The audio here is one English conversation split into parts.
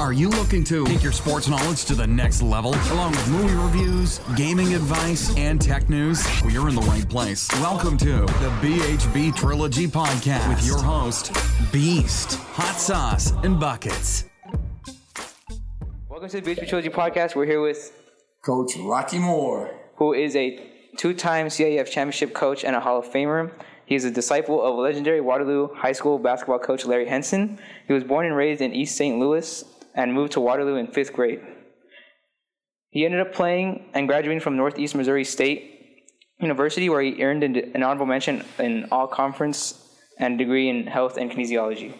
Are you looking to take your sports knowledge to the next level, along with movie reviews, gaming advice, and tech news? Well, you're in the right place. Welcome to the BHB Trilogy Podcast with your host, Beast, Hot Sauce, and Buckets. Welcome to the BHB Trilogy Podcast. We're here with Coach Rocky Moore. who is a two-time CIF championship coach and a Hall of Famer. He is a disciple of legendary Waterloo High School basketball coach Larry Henson. He was born and raised in East St. Louis and moved to Waterloo in fifth grade. He ended up playing and graduating from Northeast Missouri State University, where he earned an honorable mention in all conference and degree in health and kinesiology.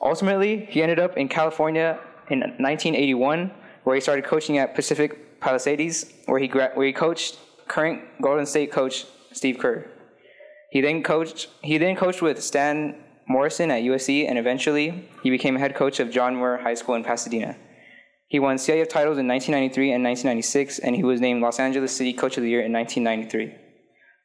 Ultimately, he ended up in California in 1981, where he started coaching at Pacific Palisades, where he gra- where he coached current Golden State coach Steve Kerr. He then coached he then coached with Stan Morrison at USC, and eventually he became head coach of John Muir High School in Pasadena. He won CIF titles in 1993 and 1996, and he was named Los Angeles City Coach of the Year in 1993.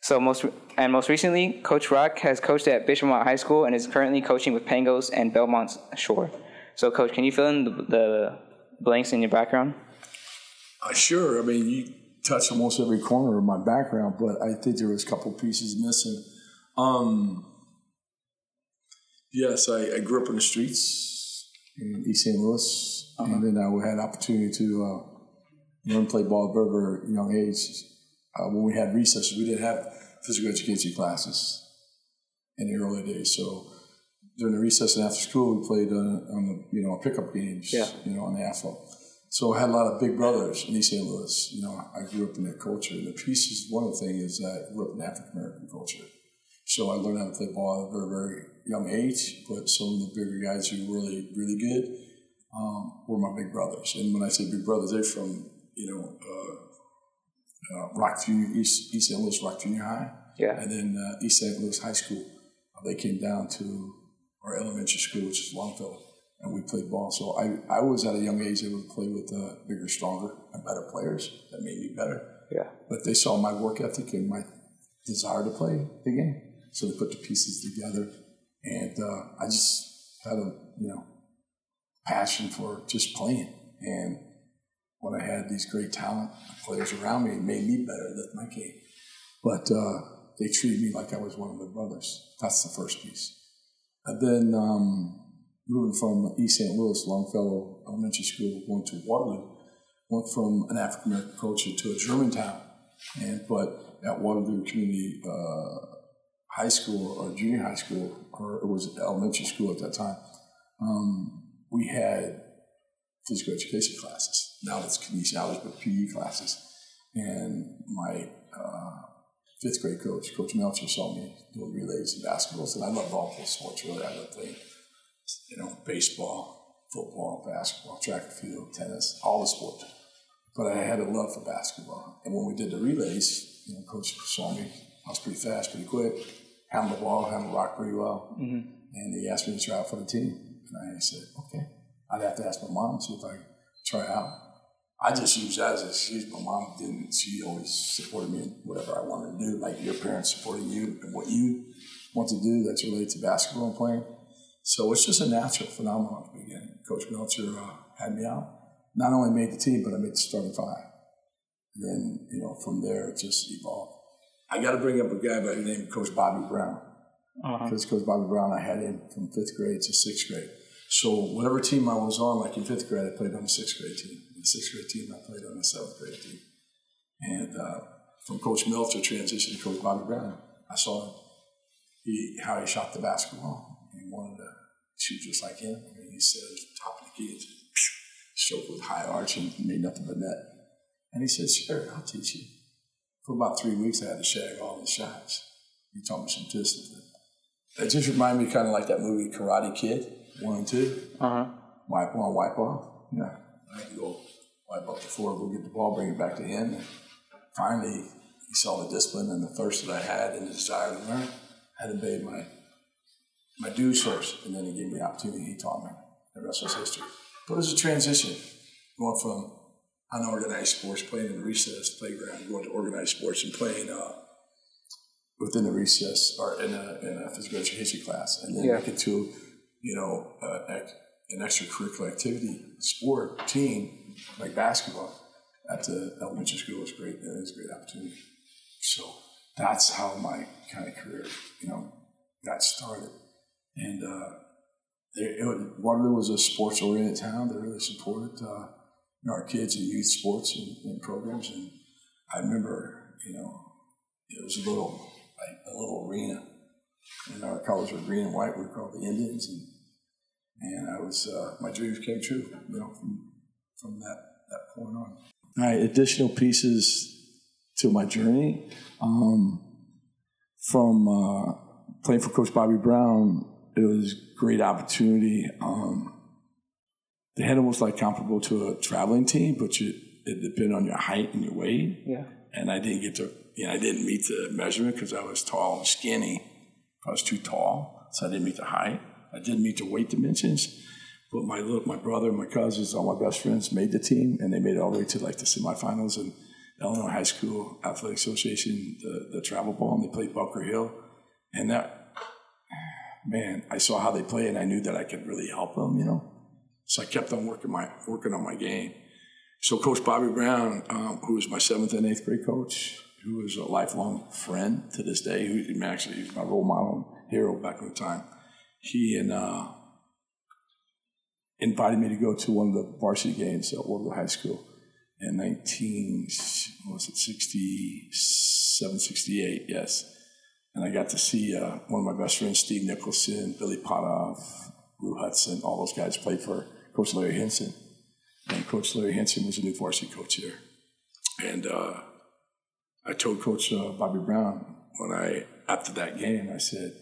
So most and most recently, Coach Rock has coached at Bishopmont High School and is currently coaching with Pangos and Belmont Shore. So, Coach, can you fill in the, the blanks in your background? Uh, sure. I mean, you touched almost every corner of my background, but I think there was a couple pieces missing. Um, yes, I, I grew up in the streets in East St. Louis, and then I had opportunity to uh, learn play ball at a very, young age. Uh, when we had recesses, we didn't have physical education classes in the early days. So during the recess and after school, we played uh, on the you know pickup games, Yeah. you know, on the asphalt. So I had a lot of big brothers in East St. Louis. You know, I grew up in that culture. And the piece is one of the things is that I grew up in African American culture. So I learned how to play ball at a very, very young age. But some of the bigger guys who were really, really good um, were my big brothers. And when I say big brothers, they're from, you know, uh, uh, Rock Junior, East, East St. Louis Rock Junior High. Yeah. And then uh, East St. Louis High School. Uh, they came down to our elementary school, which is Longfellow, and we played ball. So I, I was at a young age able to play with uh, bigger, stronger, and better players that made me better. Yeah. But they saw my work ethic and my desire to play the game. So they put the pieces together. And uh, I just had a, you know, passion for just playing. And when I had these great talent players around me, it made me better at my game. But uh, they treated me like I was one of their brothers. That's the first piece. And then um, moving from East St. Louis, Longfellow Elementary School, going to Waterloo, went from an African American culture to a Germantown. And but at Waterloo Community uh, High School or junior high school, or it was elementary school at that time, um, we had physical education classes. Now it's kinesiology, but PE classes. And my uh, fifth grade coach, Coach Melcher, saw me doing relays and basketballs, and I loved all those sports. Really, I loved playing, you know, baseball, football, basketball, track and field, tennis, all the sports. But I had a love for basketball, and when we did the relays, you know, Coach saw me. I was pretty fast, pretty quick, ball, handled the rock pretty well, and he asked me to try out for the team. And I said, okay. I'd have to ask my mom see if I could try out. I just used that as an excuse. My mom didn't. She always supported me in whatever I wanted to do, like your parents supporting you and what you want to do that's related to basketball and playing. So it's just a natural phenomenon at the beginning. Coach Melcher uh, had me out. Not only made the team, but I made the starting five. And then, you know, from there it just evolved. I got to bring up a guy by the name of Coach Bobby Brown. Uh-huh. Because Coach Bobby Brown, I had him from fifth grade to sixth grade. So whatever team I was on, like in fifth grade, I played on the sixth grade team. In the sixth grade team, I played on the seventh grade team. And uh, from Coach Melcher transition to Coach Bobby Brown, I saw him, he, how he shot the basketball He wanted to shoot just like him. I mean, he said top of the key, stroke with high arch and made nothing but net. And he said, "Sure, I'll teach you." For about three weeks, I had to shag all his shots. He taught me some discipline. It just reminded me kind of like that movie Karate Kid, one and two. Uh-huh. Wipe on, wipe off. Yeah. I had to go wipe off the floor, go get the ball, bring it back to him. And finally, he saw the discipline and the thirst that I had and the desire to learn. I had to pay my my dues first, and then he gave me the opportunity. He taught me. The rest was history. But it was a transition, going from unorganized sports, playing in the recess playground, going to organized sports and playing uh, within the recess or in a, in a physical education class, and then Yeah. make it to, you know, uh, ec- an extracurricular activity, sport, team, like basketball, at the elementary school was great. It was a great opportunity. So that's how my kind of career, you know, got started. And uh, it, it, Waterloo was a sports-oriented town. They really supported uh, know, our kids and youth sports and, and, programs. And I remember, you know, it was a little like a little arena, and our colors were green and white. We were called the Indians, and and I was uh, my dreams came true. You know, from from that that point on. All right, additional pieces to my journey. Um, from uh, playing for Coach Bobby Brown, it was a great opportunity. Um, they had almost like comparable to a traveling team, but you, it depended on your height and your weight. Yeah. And I didn't get to, you know, I didn't meet the measurement because I was tall and skinny. I was too tall, so I didn't meet the height. I didn't meet the weight dimensions. But my little, my brother, my cousins, all my best friends made the team, and they made it all the way to like the semifinals and Illinois High School Athletic Association, the, the travel ball, and they played Bunker Hill. And that, man, I saw how they play, and I knew that I could really help them, you know. So I kept on working my working on my game. So Coach Bobby Brown, um, who was my seventh and eighth grade coach, who was a lifelong friend to this day, who actually he's my role model and hero back in the time. He and uh, invited me to go to one of the varsity games at Waterloo High School in 19, was it 67, 68, yes. And I got to see uh, one of my best friends, Steve Nicholson, Billy Potoff, Lou Hudson, all those guys played for Coach Larry Henson. And Coach Larry Henson was a new varsity coach here. And uh, I told Coach uh, Bobby Brown when I, after that game, I said,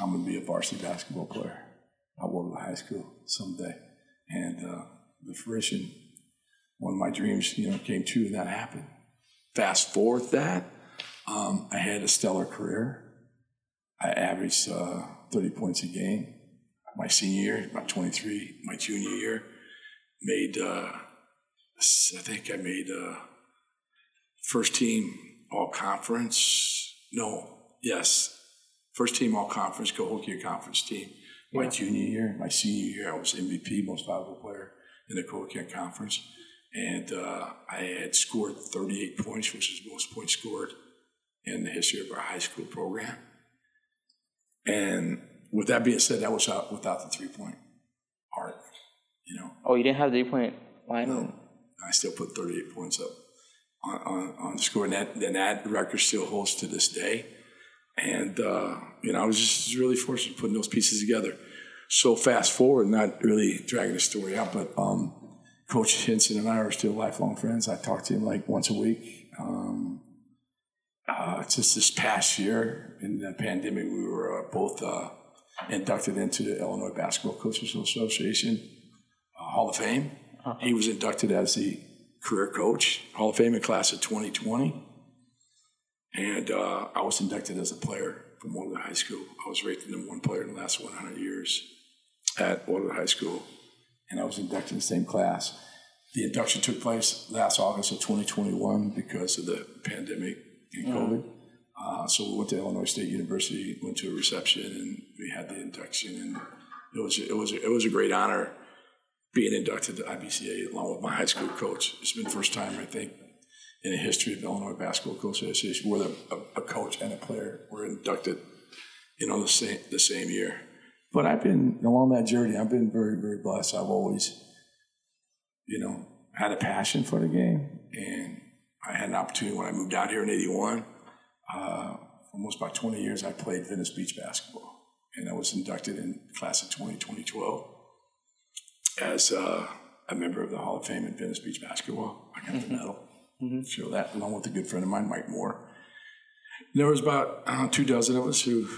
I'm going to be a varsity basketball player I at Waterloo High School someday. And uh, the fruition, one of my dreams, you know, came true, and that happened. Fast forward that, um, I had a stellar career. I averaged uh, 30 points a game. My senior year, about 23. My junior year, made, uh, I think I made uh, first team all conference. No, yes, first team all conference, Cahokia conference team. My yeah. junior year, my senior year, I was MVP, most valuable player in the Cahokia conference. And uh, I had scored 38 points, which is most points scored in the history of our high school program. And with that being said, that was out without the three point art, you know. Oh, you didn't have the three point line? No. I still put 38 points up on, on, on the score, and that, and that record still holds to this day. And, uh, you know, I was just really fortunate putting those pieces together. So fast forward, not really dragging the story out, but um, Coach Henson and I are still lifelong friends. I talk to him like once a week. Um, uh, just this past year in the pandemic, we were uh, both uh, inducted into the Illinois Basketball Coaches Association uh, Hall of Fame. Uh-huh. He was inducted as the career coach, Hall of Fame in class of 2020. And uh, I was inducted as a player from Waterloo High School. I was rated the number one player in the last 100 years at Waterloo High School, and I was inducted in the same class. The induction took place last August of 2021 because of the pandemic and mm-hmm. Uh, so we went to Illinois State University, went to a reception, and we had the induction, and it was it was it was a great honor being inducted to IBCA along with my high school coach. It's been the first time I think in the history of Illinois Basketball Coach Association where a, a, coach and a player were inducted, you know, the same the same year. But I've been along that journey. I've been very very blessed. I've always, you know, had a passion for the game, and I had an opportunity when I moved out here in '81. Uh, almost about 20 years, I played Venice Beach basketball, and I was inducted in class of 20, 2012 as uh, a member of the Hall of Fame in Venice Beach basketball. I got mm-hmm. the medal mm-hmm. show that along with a good friend of mine, Mike Moore. And there was about uh, two dozen of us who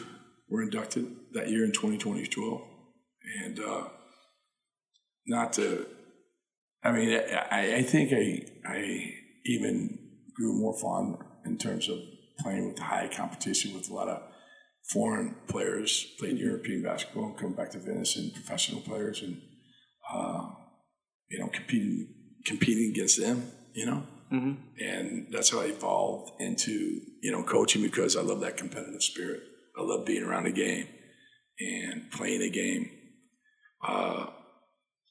were inducted that year in 2012. And uh, not to, I mean, I, I think I, I even grew more fond in terms of playing with high competition with a lot of foreign players, played European basketball, and come back to Venice and professional players and, uh, you know, competing, competing against them, you know. Mm-hmm. And that's how I evolved into, you know, coaching because I love that competitive spirit. I love being around a game and playing a game. Uh,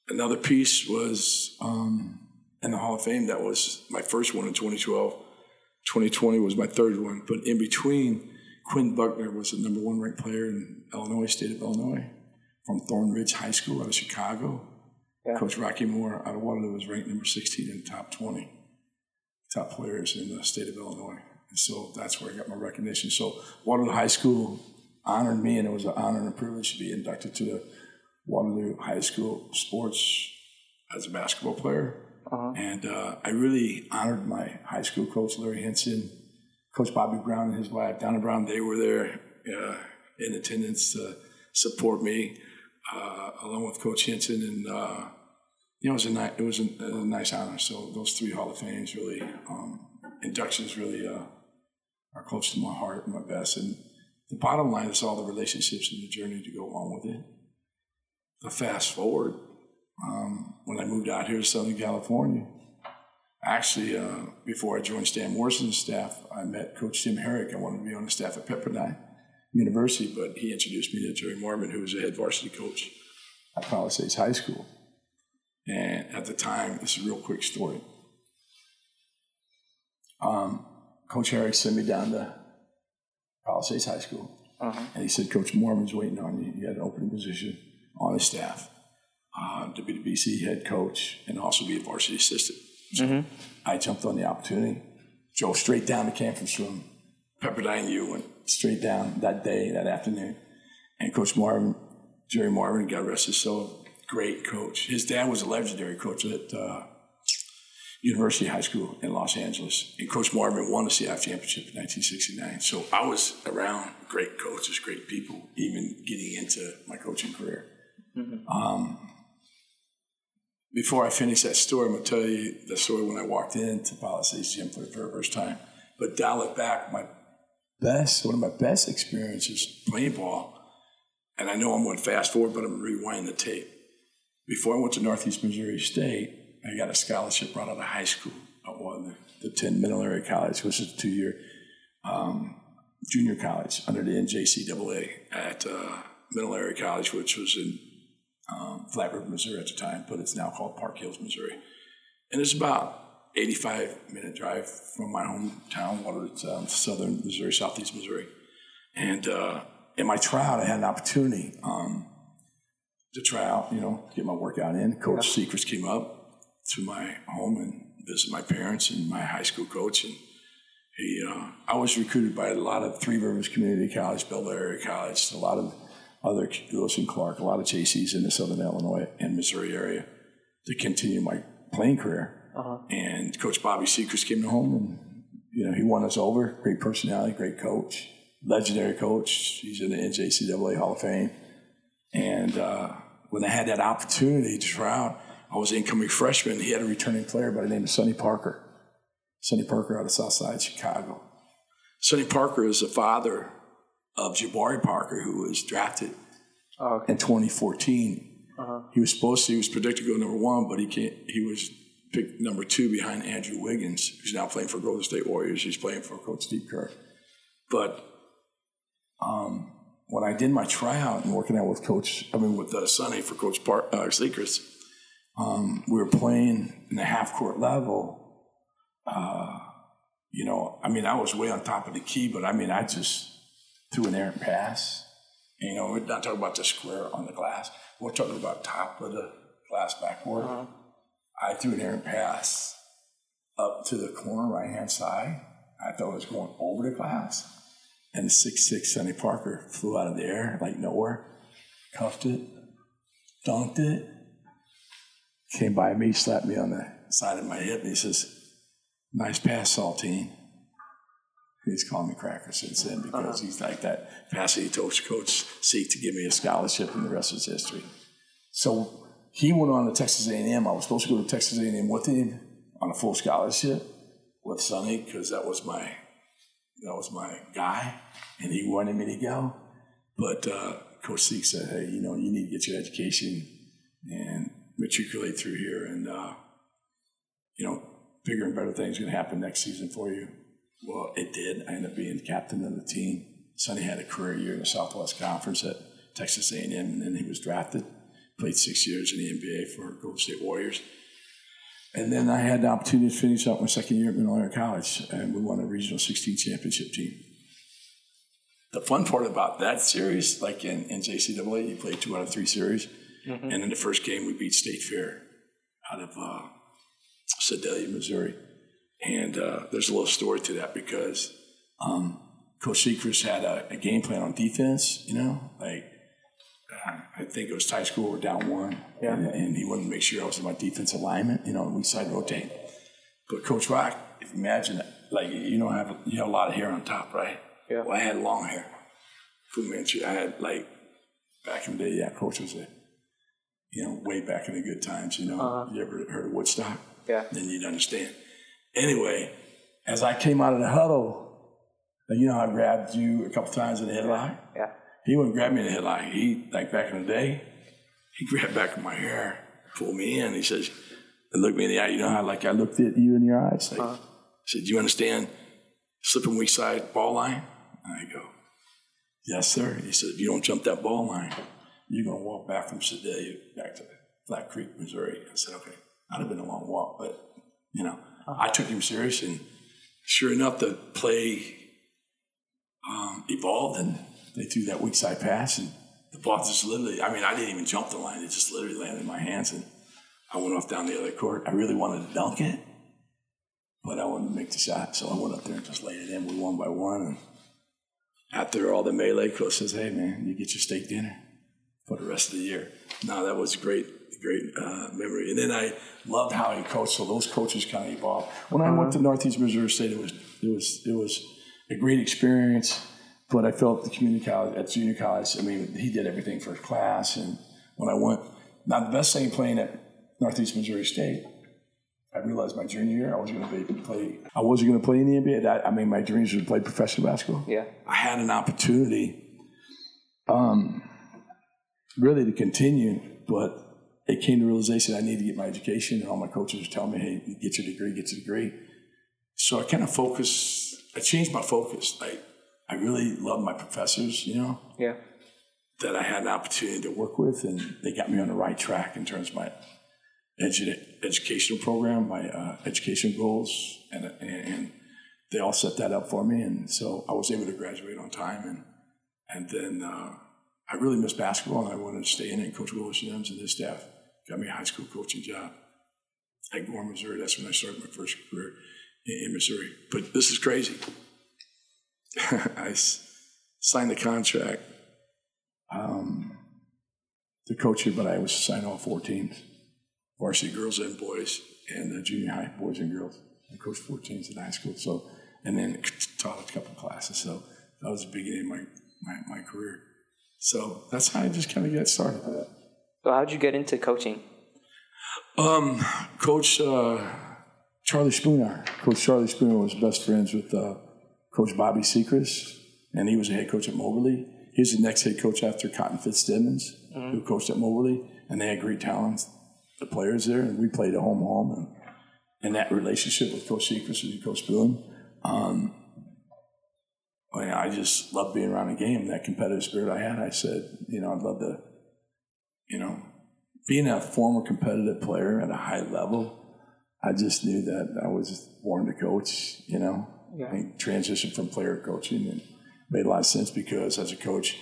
another piece was um, in the Hall of Fame. That was my first one in 2012. 2020 was my third one. But in between, Quinn Buckner was the number one ranked player in Illinois, state of Illinois, from Thornridge High School out of Chicago. Yeah. Coach Rocky Moore out of Waterloo was ranked number 16 in the top 20 top players in the state of Illinois. And so that's where I got my recognition. So Waterloo High School honored me, and it was an honor and a privilege to be inducted to the Waterloo High School sports as a basketball player. Uh-huh. And uh, I really honored my high school coach, Larry Henson, Coach Bobby Brown and his wife, Donna Brown. They were there uh, in attendance to support me, uh, along with Coach Henson. And, uh, you know, it was, a, ni- it was a, a, nice honor. So those three Hall of Fames really, um, inductions really uh, are close to my heart and my best. And the bottom line is all the relationships and the journey to go along with it. The fast forward, um, when I moved out here to Southern California, actually, uh, before I joined Stan Morrison's staff, I met Coach Tim Herrick. I wanted to be on the staff at Pepperdine University, but he introduced me to Jerry Marvin, who was the head varsity coach at Palisades High School. And at the time, this is a real quick story. Um, Coach Herrick sent me down to Palisades High School, uh-huh. and he said, Coach Marvin's waiting on you. You had an opening position on his staff uh, to be the BC head coach and also be a varsity assistant. So mm-hmm. I jumped on the opportunity, drove straight down to campus from Pepperdine U, went straight down that day, that afternoon. And Coach Marvin, Jerry Marvin, God rest his soul, great coach. His dad was a legendary coach at uh, University High School in Los Angeles. And Coach Marvin won the CIF championship in 1969. So I was around great coaches, great people, even getting into my coaching career. Mm-hmm. Um, before I finish that story, I'm going to tell you the story when I walked into Palisades Gym for the very first time. But dial it back, my best, one of my best experiences playing ball, and I know I'm going fast forward, but I'm rewinding the tape. Before I went to Northeast Missouri State, I got a scholarship right out of high school at one the, the 10 Mineral Area College, which is a two year um, junior college under the NJCAA at uh, Mineral Area College, which was in um, Flat River, Missouri at the time, but it's now called Park Hills, Missouri. And it's about 85 minute drive from my hometown, Water, um, southern Missouri, southeast Missouri. And uh, in my tryout, I had an opportunity um, to try out, you know, get my workout in. Coach yeah. Sechrist came up to my home and visit my parents and my high school coach. And he, uh, I was recruited by a lot of Three Rivers Community College, Bel Area College, a lot of other Lewis and Clark, a lot of JCs in the Southern Illinois and Missouri area to continue my playing career. Uh-huh. And Coach Bobby Sechrist came to home and, you know, he won us over. Great personality, great coach, legendary coach. He's in the NJCAA Hall of Fame. And uh, when I had that opportunity to try out, I was incoming freshman. He had a returning player by the name of Sonny Parker. Sonny Parker out of Southside Chicago. Sonny Parker is the father of Jabari Parker, who was drafted oh, okay. in 2014. Uh-huh. He was supposed to, he was predicted to go number one, but he can't, he was picked number two behind Andrew Wiggins, who's now playing for Golden State Warriors. He's playing for Coach Steve Kerr. But um, when I did my tryout and working out with Coach, I mean with uh, Sonny for Coach Park, uh, Sechrist, um, we were playing in the half court level. Uh, you know, I mean, I was way on top of the key, but I mean, I just threw an errant pass. And, you know, we're not talking about the square on the glass. We're talking about top of the glass backboard. Uh-huh. I threw an errant pass up to the corner right hand side. I thought it was going over the glass. And the six six Sonny Parker flew out of the air like nowhere, cuffed it, dunked it, came by me, slapped me on the side of my hip, and he says, Nice pass, Saltine. He's called me Cracker since then because uh-huh. he's like that passing coach, coach seek to give me a scholarship, and the rest is history. So he went on to Texas A&M. I was supposed to go to Texas A&M with him on a full scholarship with Sonny because that was my that was my guy, and he wanted me to go. But uh, Coach Seek said, "Hey, you know, you need to get your education and matriculate through here, and uh, you know, bigger and better things are going to happen next season for you." Well, it did. I ended up being captain of the team. Sonny had a career year in the Southwest Conference at Texas A&M, and then he was drafted. Played six years in the NBA for Golden State Warriors. And then I had the opportunity to finish up my second year at Middle College, and we won a regional 16 championship team. The fun part about that series, like in, in JCAA, you play two out of three series. Mm-hmm. And in the first game, we beat State Fair out of uh, Sedalia, Missouri. And uh, there's a little story to that because um, Coach Sechrist had a, a, game plan on defense, you know, like I think it was high school, we're down one. Yeah. And, and, he wanted to make sure I was in my defense alignment, you know, we side rotate. But Coach Rock, if you imagine it, like you I have you have a lot of hair on top, right? Yeah. Well, I had long hair. Fu Manchu, I had like back in the day, yeah, coach was a, you know, way back in the good times, you know. Uh-huh. You ever heard of Woodstock? Yeah. Then you'd understand. Anyway, as I came out of the huddle, you know, I grabbed you a couple times in the headlock. Yeah. He wouldn't grab me in the headlock. He, like back in the day, he grabbed back of my hair, pulled me in. He says, and looked me in the eye. You know how like I looked at you in your eyes? Like, uh-huh. said, do you understand slipping weak side ball line? And I go, yes, sir. He said, if you don't jump that ball line, you're going to walk back from Sedalia back to Flat Creek, Missouri. I said, okay. I'd have been a long walk, but, you know, uh-huh. I took him serious. And sure enough, the play um, evolved and they threw that weak side pass, and the ball just literally, I mean, I didn't even jump the line. It just literally landed in my hands, and I went off down the other court. I really wanted to dunk it, but I wanted to make the shot. So I went up there and just laid it in. We won by one. And after all the melee, coach says, hey, man, you get your steak dinner for the rest of the year. No, that was great great uh, memory. And then I loved how he coached. So those coaches kind of evolved. When I went to Northeast Missouri State, it was it was it was a great experience. But I felt the community college at junior college. I mean, he did everything for his class. And when I went, now the best thing playing at Northeast Missouri State, I realized my junior year I was going to play. I wasn't going to play in the NBA. I, mean, my dreams were to play professional basketball. Yeah, I had an opportunity, um, really to continue, but it came to realization I need to get my education, and all my coaches were telling me, "Hey, get your degree, get your degree." So I kind of focused. I changed my focus. Like I really love my professors, you know. Yeah. That I had an opportunity to work with, and they got me on the right track in terms of my edu- educational program, my uh, education goals, and, and they all set that up for me, and so I was able to graduate on time, and and then uh, I really missed basketball, and I wanted to stay in it. Coach Willis Sims and his staff got me a high school coaching job at Gorham, Missouri. That's when I started my first career in, in Missouri. But this is crazy. I signed the contract um, to coach here, but I was assigned all four teams varsity girls and boys, and the junior high boys and girls. I coached four teams in high school, so and then taught a couple classes. So that was the beginning of my, my, my career. So that's how I just kind of got started. So how'd you get into coaching? Um, Coach uh, Charlie Spooner. Coach Charlie Spooner was best friends with uh, Coach Bobby Sechrist, and he was a head coach at Moberly. He was the next head coach after Cotton Fitzsimmons, mm-hmm. who coached at Moberly, and they had great talent, the players there, and we played a home home. And, and that relationship with Coach Sechrist and Coach Spoon, um, I, mean, I just loved being around the game, that competitive spirit I had. I said, you know, I'd love to, you know, being a former competitive player at a high level, I just knew that I was born to coach, you know yeah. I transitioned from player coaching and made a lot of sense because as a coach,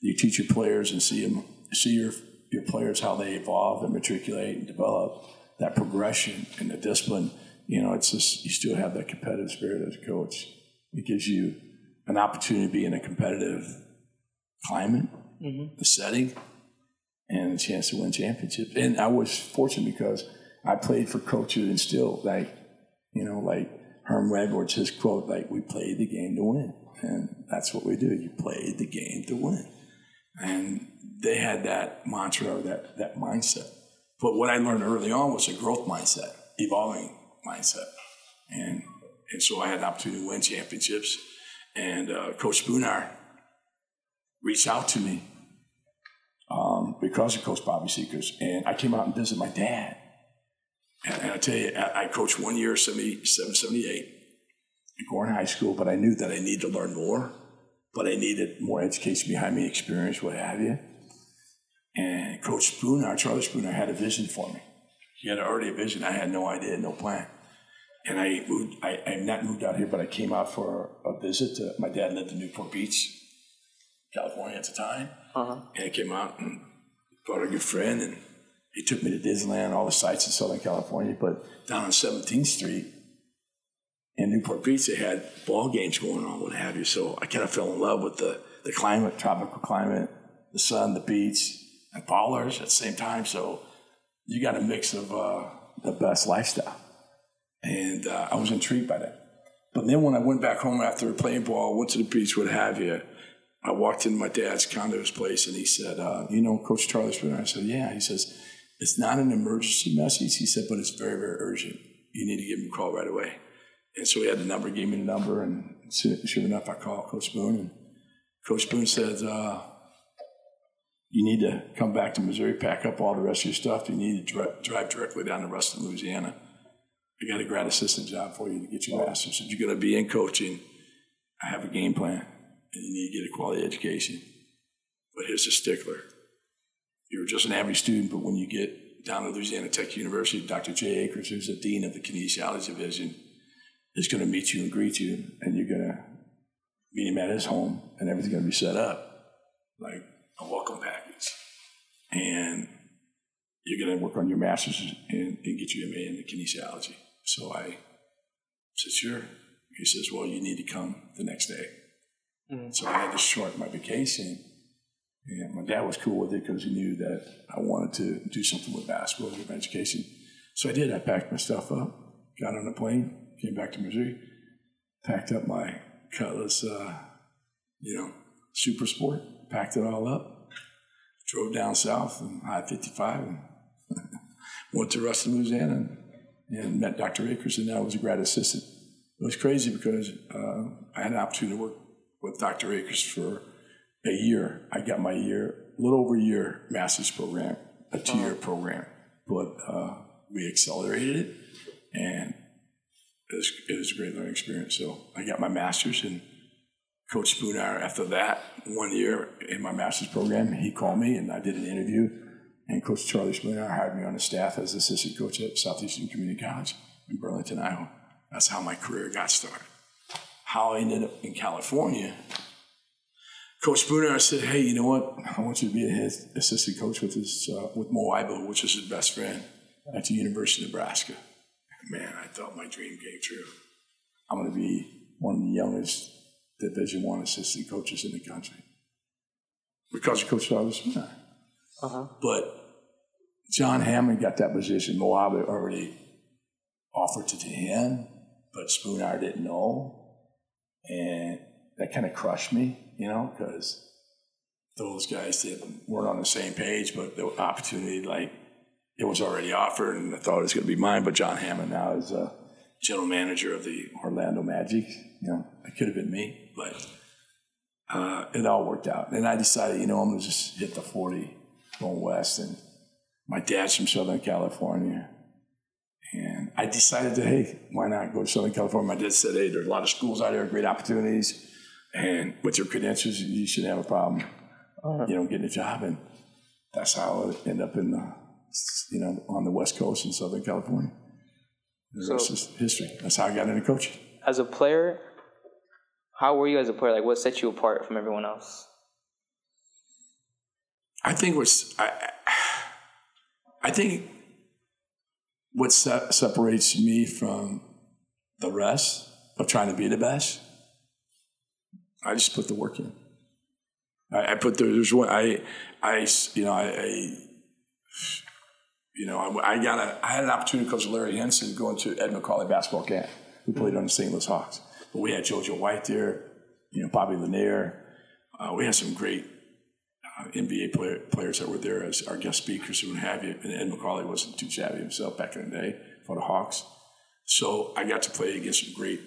you teach your players and see them, see your your players how they evolve and matriculate and develop that progression and the discipline. You know, it's just you still have that competitive spirit as a coach. It gives you an opportunity to be in a competitive climate, mm-hmm. a setting, and a chance to win championships. And I was fortunate because I played for coaches and still like, you know, like Herm Edwards, his quote, like, we play the game to win. And that's what we do. You play the game to win. And they had that mantra, that, that mindset. But what I learned early on was a growth mindset, evolving mindset. And, and so I had an opportunity to win championships. And uh, Coach Spooner reached out to me um, because of Coach Bobby Sechrist. And I came out and visited my dad. And, and I tell you, I, I coached one year, 77, 78 in Gorham High School, but I knew that I needed to learn more, but I needed more education behind me, experience, what have you. And Coach Spooner, Charlie Spooner, had a vision for me. He had already a vision. I had no idea, no plan. And I moved, I, I not moved out here, but I came out for a visit. To, my dad lived in Newport Beach, California at the time. Uh-huh. And I came out and brought a good friend, and he took me to Disneyland, all the sites in Southern California. But down on 17th Street in Newport Beach, they had ball games going on, what have you. So I kind of fell in love with the, the climate, tropical climate, the sun, the beach, and ballers at the same time. So you got a mix of uh, the best lifestyle. And uh, I was intrigued by that. But then when I went back home after playing ball, went to the beach, what have you, I walked into my dad's condo's place and he said, uh, You know, Coach Charlie Spooner? I said, Yeah. He says, It's not an emergency message. He said, But it's very, very urgent. You need to give him a call right away. And so he had the number, gave me the number, and sure enough, I called Coach Spoon. And Coach Spoon said, uh, You need to come back to Missouri, pack up all the rest of your stuff. You need to dri- drive directly down to Ruston, Louisiana. I got a grad assistant job for you to get your master's. If you're going to be in coaching, I have a game plan and you need to get a quality education. But here's the stickler. You're just an average student, but when you get down to Louisiana Tech University, Dr. Jay Akers, who's the dean of the kinesiology division, is going to meet you and greet you, and you're going to meet him at his home, and everything's going to be set up like a welcome package. And you're going to work on your master's and, and get your MA in kinesiology. So I said, sure. He says, well, you need to come the next day. Mm-hmm. So I had to short my vacation. And my dad was cool with it because he knew that I wanted to do something with basketball, with education. So I did. I packed my stuff up, got on a plane, came back to Missouri, packed up my Cutlass, uh, you know, Super Sport, packed it all up, drove down south on I-55 and went to Ruston, Louisiana and, and, met Dr. Akers, and now was a grad assistant. It was crazy because uh, I had an opportunity to work with Dr. Akers for a year. I got my year, a little over a year master's program, a two year uh-huh. program, but uh, we accelerated it and it was, it was a great learning experience. So I got my master's and Coach Spooner, after that one year in my master's program, he called me and I did an interview. And Coach Charlie Spooner hired me on the staff as assistant coach at Southeastern Community College in Burlington, Iowa. That's how my career got started how I ended up in California. Coach Spooner, I said, "Hey, you know what? I want you to be his assistant coach with his uh, with Moe Iba, which is his best friend at the University of Nebraska." Man, I thought my dream came true. I'm going to be one of the youngest Division One assistant coaches in the country because of Coach Spooner. Uh-huh. But John Hammond got that position. Moe Iba already offered it to him, but Spooner didn't know and that kind of crushed me, you know, because those guys didn't weren't on the same page, but the opportunity, like, it was already offered, and I thought it was going to be mine. But John Hammond now is a general manager of the Orlando Magic. You know, it could have been me, but uh, it all worked out. And I decided, you know, I'm going to just hit the 40 going west. And my dad's from Southern California. I decided to, hey, why not go to Southern California? My dad said, hey, there's a lot of schools out there, great opportunities. And with your credentials, you shouldn't have a problem, uh-huh. you know, getting a job. And that's how I ended up in the, you know, on the West Coast in Southern California. The so, rest is history. That's how I got into coaching. As a player, how were you as a player? Like, what set you apart from everyone else? I think what's I, I think what se- separates me from the rest of trying to be the best, I just put the work in. I, I put the, there's one I I you know I, I you know I, I, got a I had an opportunity to coach Larry Henson going to Ed Macauley basketball camp, who played on the St. Louis Hawks. But we had JoJo White there, you know Bobby Lanier. Uh, we had some great NBA player, players that were there as our guest speakers and what have you. And Ed Macauley wasn't too shabby himself back in the day for the Hawks. So I got to play against some great,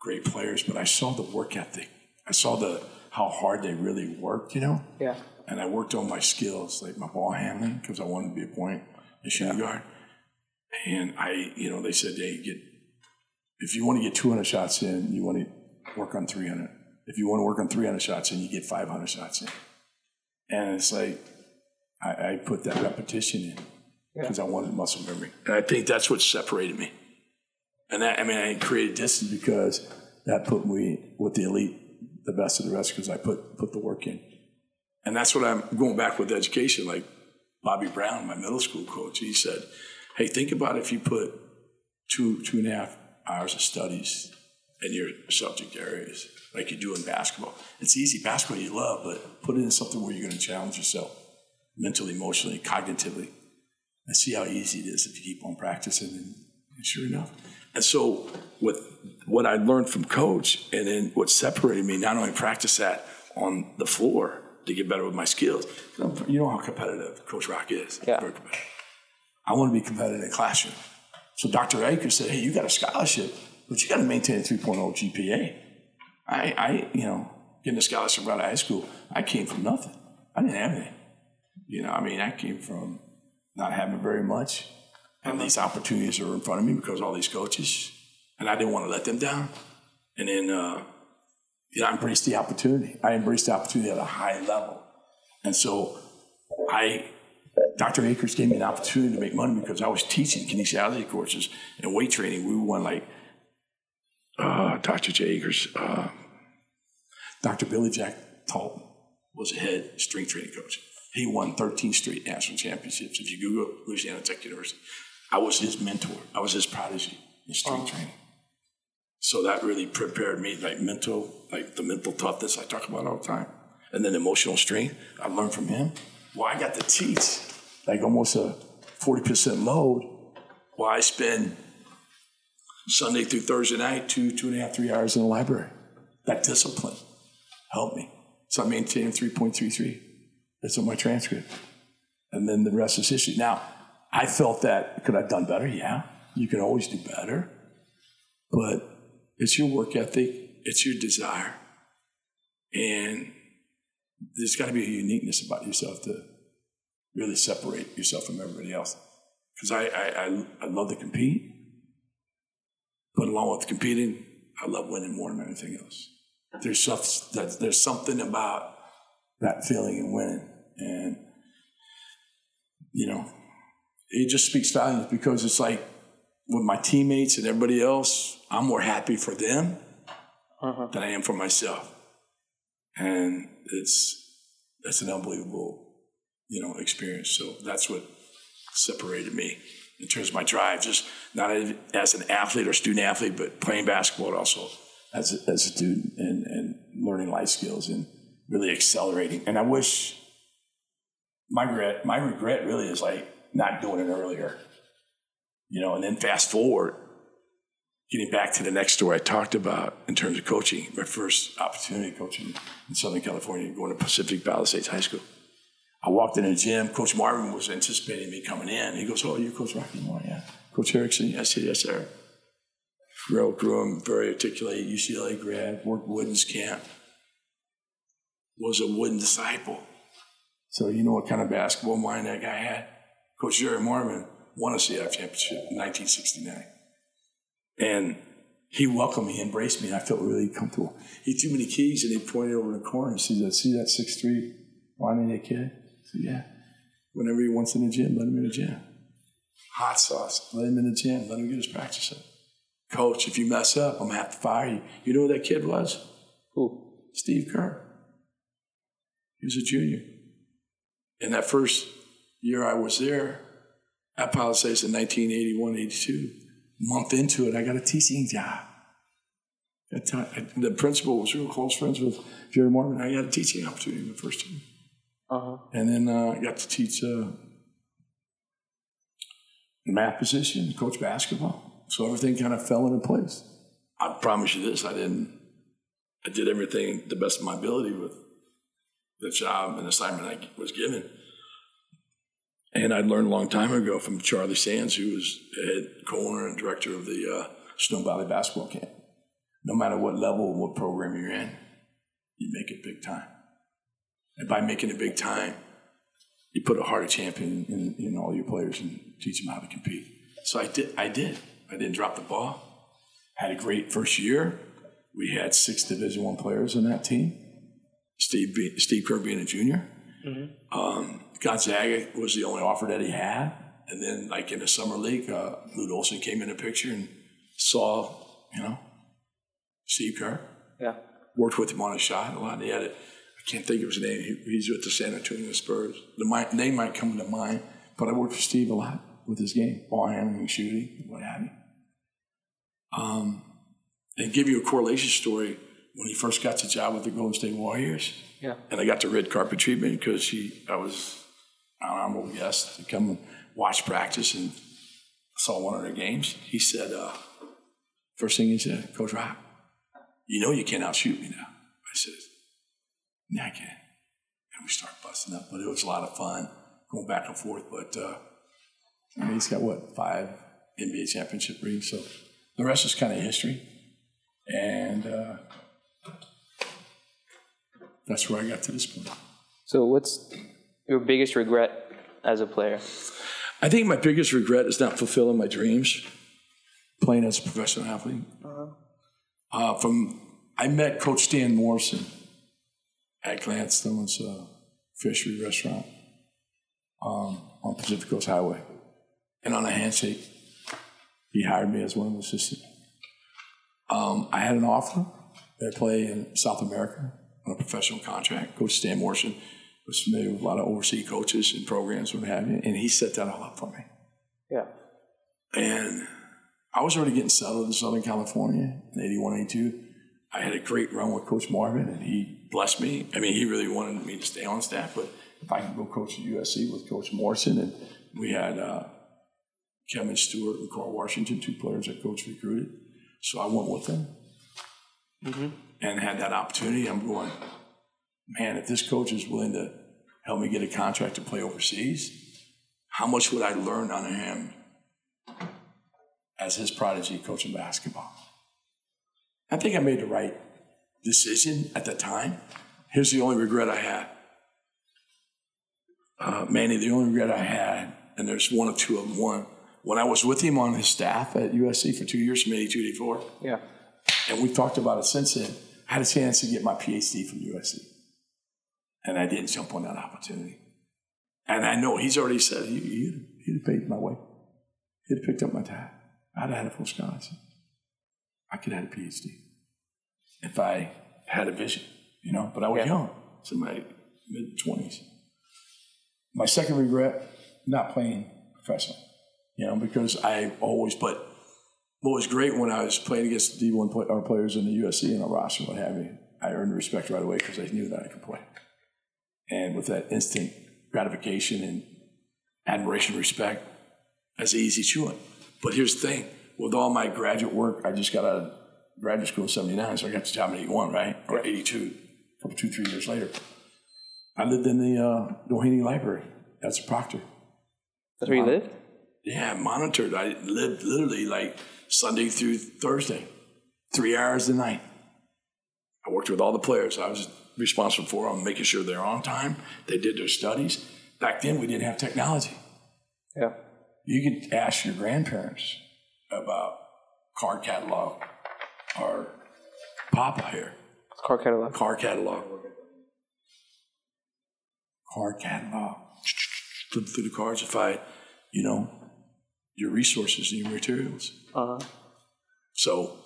great players, but I saw the work ethic. I saw the how hard they really worked, you know? Yeah. And I worked on my skills, like my ball handling, because I wanted to be a point, a shooting yeah. guard. And I, you know, they said, hey, get, if you want to get 200 shots in, you want to work on 300. If you want to work on 300 shots in, you get 500 shots in. And it's like, I, I put that repetition in because I wanted muscle memory. And I think that's what separated me. And that, I mean, I created distance because that put me with the elite, the best of the rest, because I put, put the work in. And that's what I'm going back with education. Like Bobby Brown, my middle school coach, he said, Hey, think about if you put two, two and a half hours of studies in your subject areas, like you do in basketball. It's easy. Basketball you love, but put it in something where you're going to challenge yourself mentally, emotionally, cognitively, and see how easy it is if you keep on practicing. And, and sure enough. And so, with what I learned from coach, and then what separated me, not only practice that on the floor to get better with my skills. You know how competitive Coach Rock is. Yeah. I want to be competitive in the classroom. So Dr. Akers said, "Hey, you got a scholarship, but you got to maintain a 3.0 GPA." I, I, you know, getting a scholarship out of high school, I came from nothing. I didn't have anything. You know, I mean, I came from not having very much, and these opportunities were in front of me because all these coaches, and I didn't want to let them down. And then, uh, you know, I embraced the opportunity. I embraced the opportunity at a high level, and so I. Dr. Akers gave me an opportunity to make money because I was teaching kinesiology courses and weight training. We won like uh, Dr. J. Akers, uh, Dr. Billy Jack Talton was a head strength training coach. He won 13 straight national championships. If you Google Louisiana Tech University, I was his mentor. I was his prodigy in strength oh. training. So that really prepared me, like mental, like the mental toughness I talk about all the time, and then emotional strength. I learned from him. Well, I got to teach like almost a 40% load while I spend Sunday through Thursday night, two, two and a half, three hours in the library. That discipline helped me. So I maintained 3.33. That's on my transcript. And then the rest is history. Now, I felt that, could I have done better? Yeah. You can always do better. But it's your work ethic, it's your desire. And there's got to be a uniqueness about yourself to really separate yourself from everybody else. Because I, I, I, I love to compete. But along with competing, I love winning more than anything else. There's something, there's something about that feeling and winning. And, you know, it just speaks volumes because it's like with my teammates and everybody else, I'm more happy for them uh-huh. than I am for myself. And it's, that's an unbelievable, you know, experience. So that's what separated me in terms of my drive, just not as an athlete or student athlete, but playing basketball also as a, as a student and, and learning life skills and really accelerating. And I wish my regret, my regret really is like not doing it earlier, you know, and then fast forward, getting back to the next story I talked about in terms of coaching, my first opportunity coaching in Southern California, going to Pacific Palisades High School. I walked in the gym. Coach Marvin was anticipating me coming in. He goes, "Oh, you Coach Rocky Moore, yeah." Coach Erickson, yes, "Yes, sir." Grew him very articulate. UCLA grad, worked Wooden's camp. Was a Wooden disciple. So you know what kind of basketball mind that guy had. Coach Jerry Marvin won a CIF championship in 1969, and he welcomed me, embraced me, and I felt really comfortable. He threw me the keys, and he pointed over the corner and said, "See that six three, whiny kid." So yeah, whenever he wants in the gym, let him in the gym. Hot sauce, let him in the gym, let him get his practice up. Coach, if you mess up, I'm gonna have to fire you. You know who that kid was? Who? Steve Kerr. He was a junior. In that first year I was there at Palisades in 1981, 82, month into it, I got a teaching job. The principal was real close friends with Jerry Marvin. I got a teaching opportunity in the first year. Uh-huh. And then uh, I got to teach uh, math position, coach basketball. So everything kind of fell into place. I promise you this: I didn't. I did everything the best of my ability with the job and assignment I was given. And I'd learned a long time ago from Charlie Sands, who was head co-owner and director of the uh, Snow Valley basketball camp. No matter what level, what program you're in, you make it big time. And by making it big time, you put a heart of champion in, in, all your players and teach them how to compete. So I did. I did. I didn't drop the ball. Had a great first year. We had six Division One players on that team. Steve, Steve Kerr being a junior. Mm-hmm. Um, Gonzaga was the only offer that he had. And then, like in the summer league, uh, Lute Olson came in the picture and saw, you know, Steve Kerr. Yeah. Worked with him on a shot a lot. He had it. I can't think of his name. He, he's with the San Antonio Spurs. The mi- name might come to mind, but I worked with Steve a lot with his game, ball handling, shooting, what have you. Um, and give you a correlation story when he first got the job with the Golden State Warriors. Yeah. And I got the red carpet treatment because he, I was an honorable guest to come and watch practice and saw one of their games. He said, uh, first thing he said, Coach Rock, you know you can't outshoot me now. I said, yeah, I can. And we start busting up, but it was a lot of fun going back and forth. But uh, I mean, he's got what five NBA championship rings, so the rest is kind of history. And uh, that's where I got to this point. So what's your biggest regret as a player? I think my biggest regret is not fulfilling my dreams, playing as a professional athlete. Uh, from I met Coach Stan Morrison at Gladstone's uh, Fishery Restaurant um, on Pacific Coast Highway, and on a handshake, he hired me as one of his assistants. Um, I had an offer to play in South America on a professional contract. Coach Stan Morrison was familiar with a lot of overseas coaches and programs, what have you, and he set that all up for me. Yeah. And I was already getting settled in Southern California in 81, 82. I had a great run with Coach Marvin, and he blessed me. I mean, he really wanted me to stay on staff, but if I could go coach at USC with Coach Morrison, and we had uh, Kevin Stewart and Carl Washington, two players that Coach recruited. So I went with them and had that opportunity. I'm going, man, if this coach is willing to help me get a contract to play overseas, how much would I learn under him as his prodigy coaching basketball? I think I made the right decision at the time. Here's the only regret I had. Uh, Manny, the only regret I had, and there's one or two of them. One, when I was with him on his staff at USC for two years from 82 to 84, Yeah. and we've talked about it since then, I had a chance to get my PhD from USC. And I didn't jump on that opportunity. And I know he's already said he, he'd, he'd have paid my way. He'd have picked up my tab. I'd have had a full scholarship. I could have had a PhD if I had a vision, you know, but I was Yeah. young. It's in my mid 20s. My second regret, not playing professionally, you know, because I always, but what was great when I was playing against D1 play, our players in the USC and our roster, what have you, I earned respect right away because I knew that I could play. And with that instant gratification and admiration, respect, that's easy chewing. But here's the thing with all my graduate work, I just got out of graduate school in 79, so I got the job in 81, right? Or 82, a couple, two, three years later. I lived in the uh, Doheny Library. That's Proctor. That's where you live? Yeah, monitored. I lived literally like Sunday through Thursday, three hours a night. I worked with all the players. I was responsible for them, making sure they're on time. They did their studies. Back then, we didn't have technology. Yeah. You could ask your grandparents about card catalog or Papa here, Car catalog. car catalog. Car catalog. Flip through the cards if I, you know, your resources and your materials. Uh-huh. So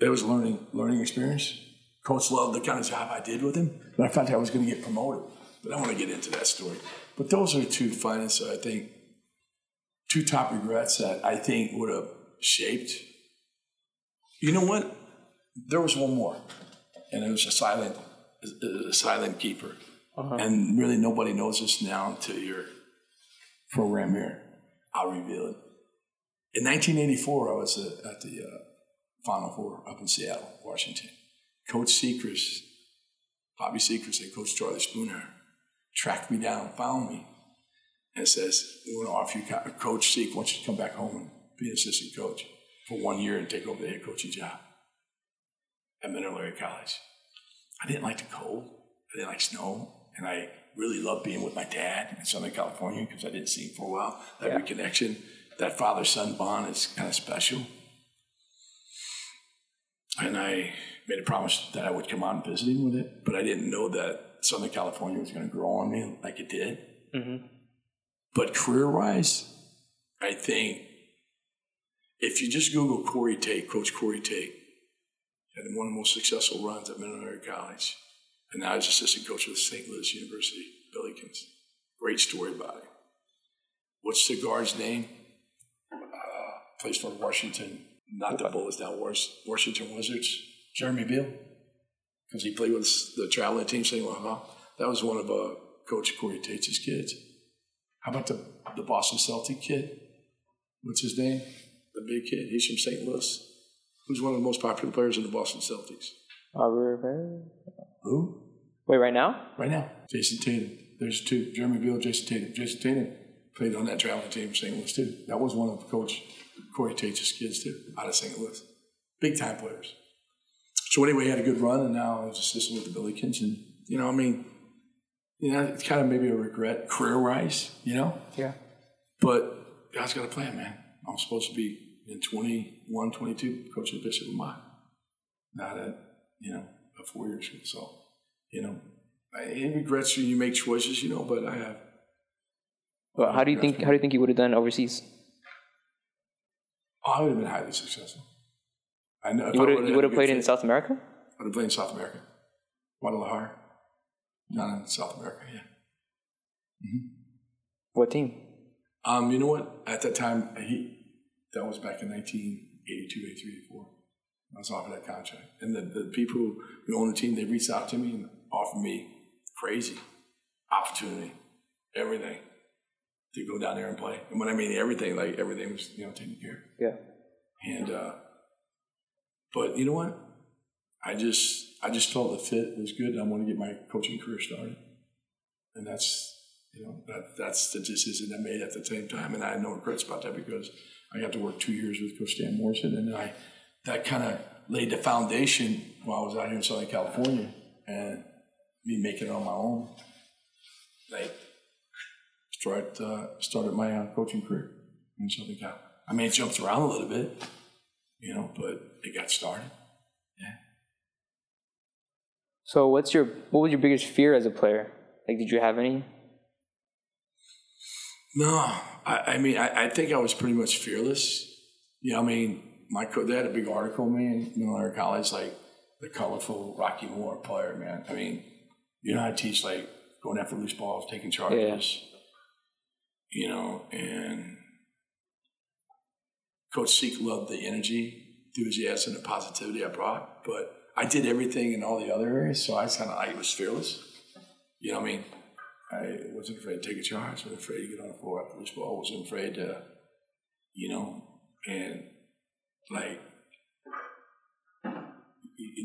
it was a learning learning experience. Coach loved the kind of job I did with him, but I thought I was going to get promoted. But I want to get into that story. But those are two finest, I think, two top regrets that I think would have shaped. You know what? There was one more, and it was a silent, a silent keeper. And really, nobody knows this now until your program here. I'll reveal it. In 1984, I was uh, at the uh, Final Four up in Seattle, Washington. Coach Sechrist, Bobby Sechrist and Coach Charlie Spooner tracked me down, found me, and says, "We want to offer you, co- Coach Seek wants you to come back home and be an assistant coach for one year and take over the head coaching job at Mineral Area College." I didn't like the cold. I didn't like snow. And I really loved being with my dad in Southern California because I didn't see him for a while. That Yeah. reconnection, that father son bond is kind of special. And I made a promise that I would come out and visit him with it, but I didn't know that Southern California was going to grow on me like it did. Mm-hmm. But career wise, I think if you just Google Corey Tate, Coach Corey Tate, had one of the most successful runs at Middlebury College, and now he's assistant coach with St. Louis University, Billikens. Great story about him. What's the guard's name? Uh, plays for Washington, not the Bullets, now Washington Wizards. Jeremy Beal, because he played with the traveling team. Saying, well, that was one of uh, Coach Corey Tate's kids. How about the, the Boston Celtic kid? What's his name? The big kid. He's from St. Louis. Who's one of the most popular players in the Boston Celtics? Robert Rivera. Who? Wait, right now? Right now. Jayson Tatum. There's two. Jeremy Beal, Jayson Tatum. Jayson Tatum played on that traveling team in St. Louis, too. That was one of Coach Corey Tate's kids, too, out of St. Louis. Big time players. So anyway, he had a good run, and now he's assistant with the Billikens. And, you know, I mean, you know, it's kind of maybe a regret career-wise, you know? Yeah. But God's got a plan, man. I'm supposed to be in 21, 22, coaching Bishop Vermont. Not at, you know, a four year school. So, you know, I, it regrets when you make choices, you know, but I have. Well, how do you think? How do you think you would have done overseas? Oh, I would have been highly successful. I know. You would have, you would have played in South America. I would have played in South America, Guadalajara, down in South America. Yeah. Mm-hmm. What team? Um, you know what? At that time, he that was back in 1982, 83, 84. I was offered that contract. And the, the people who own the team, they reached out to me and offered me crazy opportunity, everything to go down there and play. And when I mean everything, like everything was, you know, taken care of. Yeah. And, uh, but you know what? I just, I just felt the fit was good. And I want to get my coaching career started. And that's, you know, that, that's the decision I made at the same time. And I had no regrets about that because I got to work two years with Coach Stan Morrison, and I that kind of laid the foundation while I was out here in Southern California, and me making it on my own. Like start uh, started my uh, coaching career in Southern Cal. I mean, it jumps around a little bit, you know, but it got started. Yeah. So, what's your what was your biggest fear as a player? Like, did you have any? No, I, I mean, I, I, think I was pretty much fearless. You know, I mean, my they had a big article, man, in Miller College, like the colorful Rocky Moore player, man. I mean, you know, I teach like going after loose balls, taking charges, yeah. you know, and Coach Seek loved the energy, enthusiasm, and positivity I brought, but I did everything in all the other areas, so I kind of I was fearless. You know what I mean? I wasn't afraid to take a charge. I wasn't afraid to get on the floor after the ball. I wasn't afraid to, you know, and like,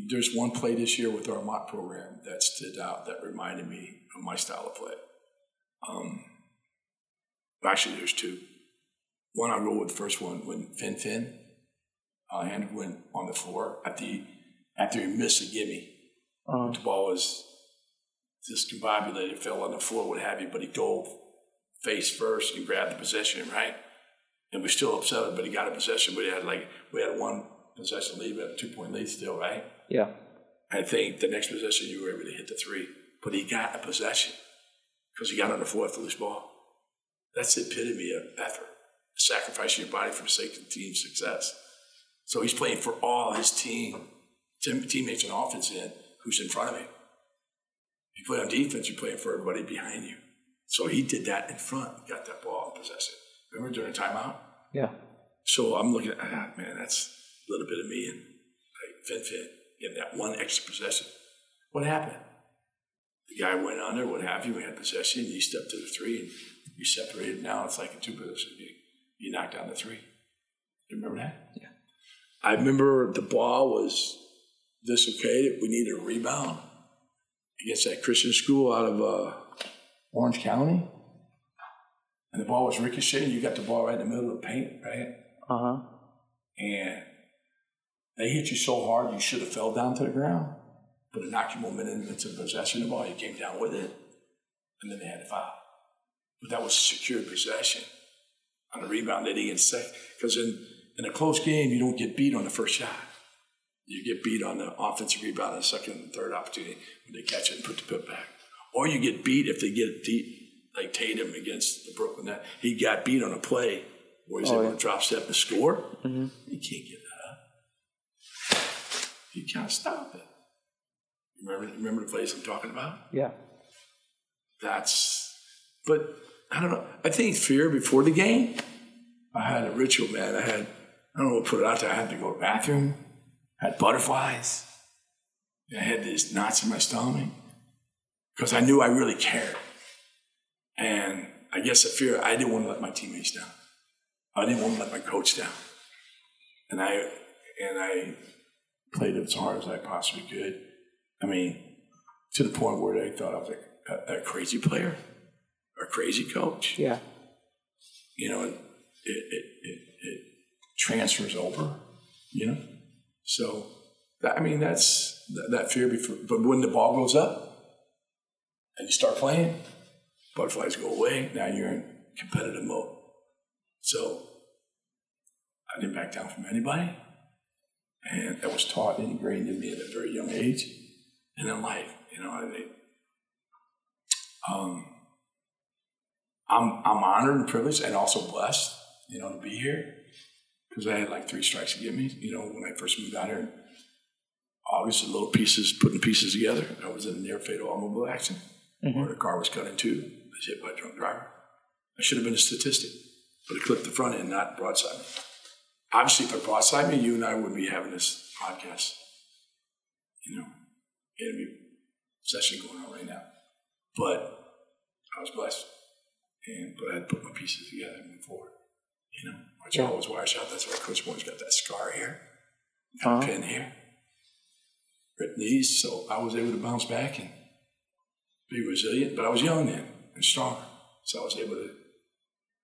there's one play this year with our mock program that stood out that reminded me of my style of play. Um, actually, there's two. One I'll go with the first one when Finn Finn uh, hand went on the floor at the after he missed a gimme. Uh-huh. The ball was discombobulated, fell on the floor, what have you, but he dove face first and grabbed the possession, right? And we're still upset, but he got a possession. We had like we had one possession lead, we had a two point lead still, right? Yeah. I think the next possession you were able to hit the three, but he got a possession because he got on the fourth this ball. That's the epitome of effort, sacrificing your body for the sake of team success. So he's playing for all his team, teammates and offense in who's in front of him you play on defense, you're playing for everybody behind you. So he did that in front, got that ball and possessed it. Remember during a timeout? Yeah. So I'm looking at, ah, man, that's a little bit of me and like Finn Finn in that one extra possession. What happened? The guy went under, what have you, we had possession, He stepped to the three and you separated. Now it's like a two. You, you knocked down the three. You remember that? Yeah. I remember the ball was dislocated. We needed a rebound against that Christian school out of uh, Orange County. And the ball was ricocheting. You got the ball right in the middle of the paint, right? Uh huh. And they hit you so hard you should have fell down to the ground. But it knocked you momentum into possession of the ball. You came down with it. And then they had to foul. But that was secure possession. On the rebound, they didn't get second. Because in, in a close game, you don't get beat on the first shot you get beat on the offensive rebound the second and third opportunity when they catch it and put the put back. Or you get beat if they get deep, like Tatum against the Brooklyn Nets. He got beat on a play where he's Oh, able yeah. to drop step and score. Mm-hmm. You can't get that up. You can't stop it. Remember, remember the plays I'm talking about? Yeah. That's, but I don't know. I think fear before the game, I had a ritual, man. I had, I don't know what put it out there. I had to go to the bathroom, had butterflies. I had these knots in my stomach because I knew I really cared. And I guess the fear, I didn't want to let my teammates down. I didn't want to let my coach down. And I, and I played as hard as I possibly could. I mean, to the point where they thought I was a, a, a crazy player a crazy coach. Yeah. You know, it, it, it, it transfers over, you know? So, that, I mean, that's that, that fear before, but when the ball goes up and you start playing, butterflies go away. Now you're in competitive mode. So, I didn't back down from anybody. And that was taught and ingrained in me at a very young age. And in life, you know, I, um, I'm, I'm honored and privileged and also blessed, you know, to be here because I had like three strikes to get me, you know, when I first moved out here. the little pieces, putting pieces together. I was in a near fatal automobile accident where the car was cut in two. Was hit by a drunk driver. I should have been a statistic, but it clipped the front end, not broadside me. Obviously, if it broadside me, you and I wouldn't be having this podcast, you know, interview session going on right now. But I was blessed, and but I had to put my pieces together and move forward. You know, my jaw was wired shut. That's why Coach Moore's got that scar here, Uh-huh. got pin here, ripped knees. So I was able to bounce back and be resilient. But I was young then and strong, so I was able to.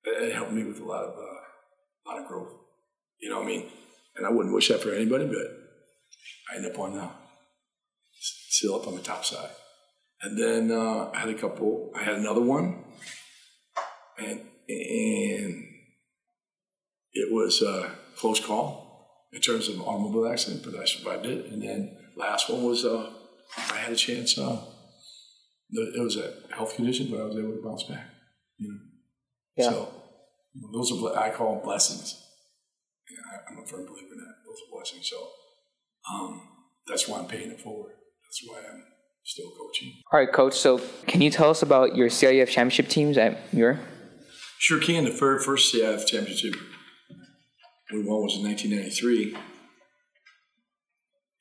It helped me with a lot of uh, lot of growth. You know what I mean? And I wouldn't wish that for anybody, but I ended up on the still up on the top side. And then uh, I had a couple. I had another one, and and it was a close call in terms of automobile accident, but I survived it. And then last one was uh, I had a chance. Uh, it was a health condition, but I was able to bounce back. You know, Yeah. so you know, those are I call them blessings. I, I'm a firm believer in that. Those are blessings. So um, that's why I'm paying it forward. That's why I'm still coaching. All right, coach. So, can you tell us about your CIF championship teams at Muir? Sure can. The fir- first CIF championship we won was in 1993.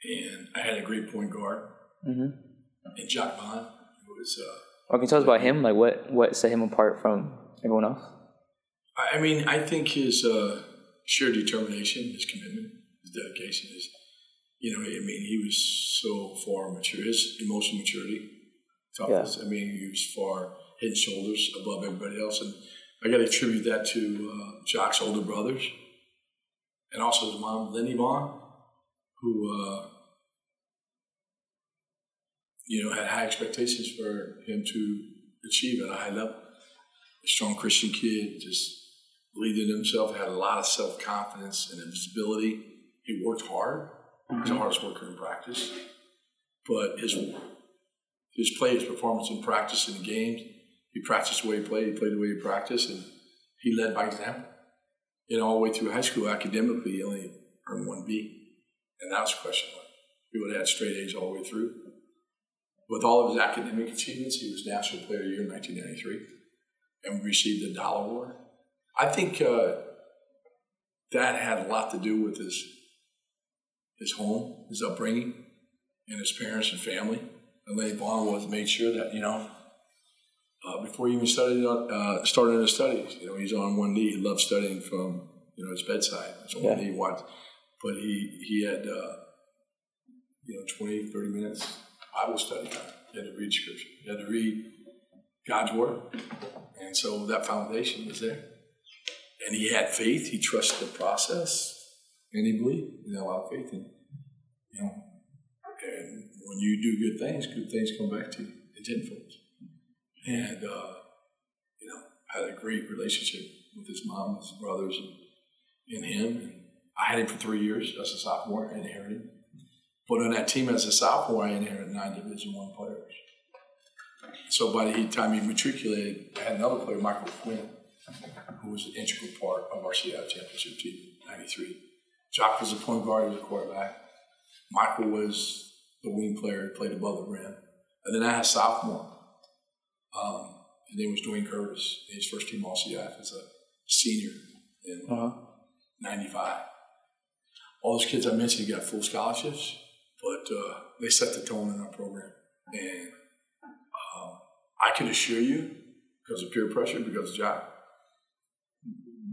And I had a great point guard Mm-hmm. in Jacque Vaughn, was, uh, can you tell us about him? Like, what what set him apart from everyone else? I I mean, I think his uh, sheer determination, his commitment, his dedication is, you know, I mean, he was so far mature. His emotional maturity, toughness. I mean, he was far head and shoulders above everybody else, and I got to attribute that to uh, Jacque's older brothers, and also his mom, Lenny Vaughn, who, uh, you know, had high expectations for him to achieve at a high level. A strong Christian kid, just believed in himself, had a lot of self confidence and visibility. He worked hard. He was the mm-hmm. hardest worker in practice. But his his play, his performance in practice in the games, he practiced the way he played, he played the way he practiced, and he led by example. You know, all the way through high school, academically, he only earned one B. And that was a question mark. He would have had straight A's all the way through. With all of his academic achievements, he was National Player of the Year in 1993 and received the Dial Award. I think uh, that had a lot to do with his his home, his upbringing, and his parents and family. And Lenny Vaughn was made sure that you know uh, before he even studied uh, started his studies, you know he's on one knee. He loved studying from you know his bedside. That's on one Yeah. knee. But he he had uh, you know 20, 30 minutes Bible study. He had to read scripture. He had to read God's word. And so that foundation was there. And he had faith. He trusted the process. And he believed. He had a lot of faith in, you know. And when you do good things, good things come back to you tenfold. And, uh, you know, had a great relationship with his mom, his brothers, and, and him. And I had him for three years as a sophomore and inherited. But on that team as a sophomore, I inherited nine Division One players. So by the time he matriculated, I had another player, Michael Quinn, who was an integral part of our Seattle championship team in 93. Jacque was a point guard, he was a quarterback. Michael was the wing player, played above the rim. And then I had a sophomore. Um, his name was Dwayne Curtis. His first team All CIF as a senior in uh-huh. 95. All those kids I mentioned got full scholarships, but uh, they set the tone in our program. And um, I can assure you, because of peer pressure, because of job,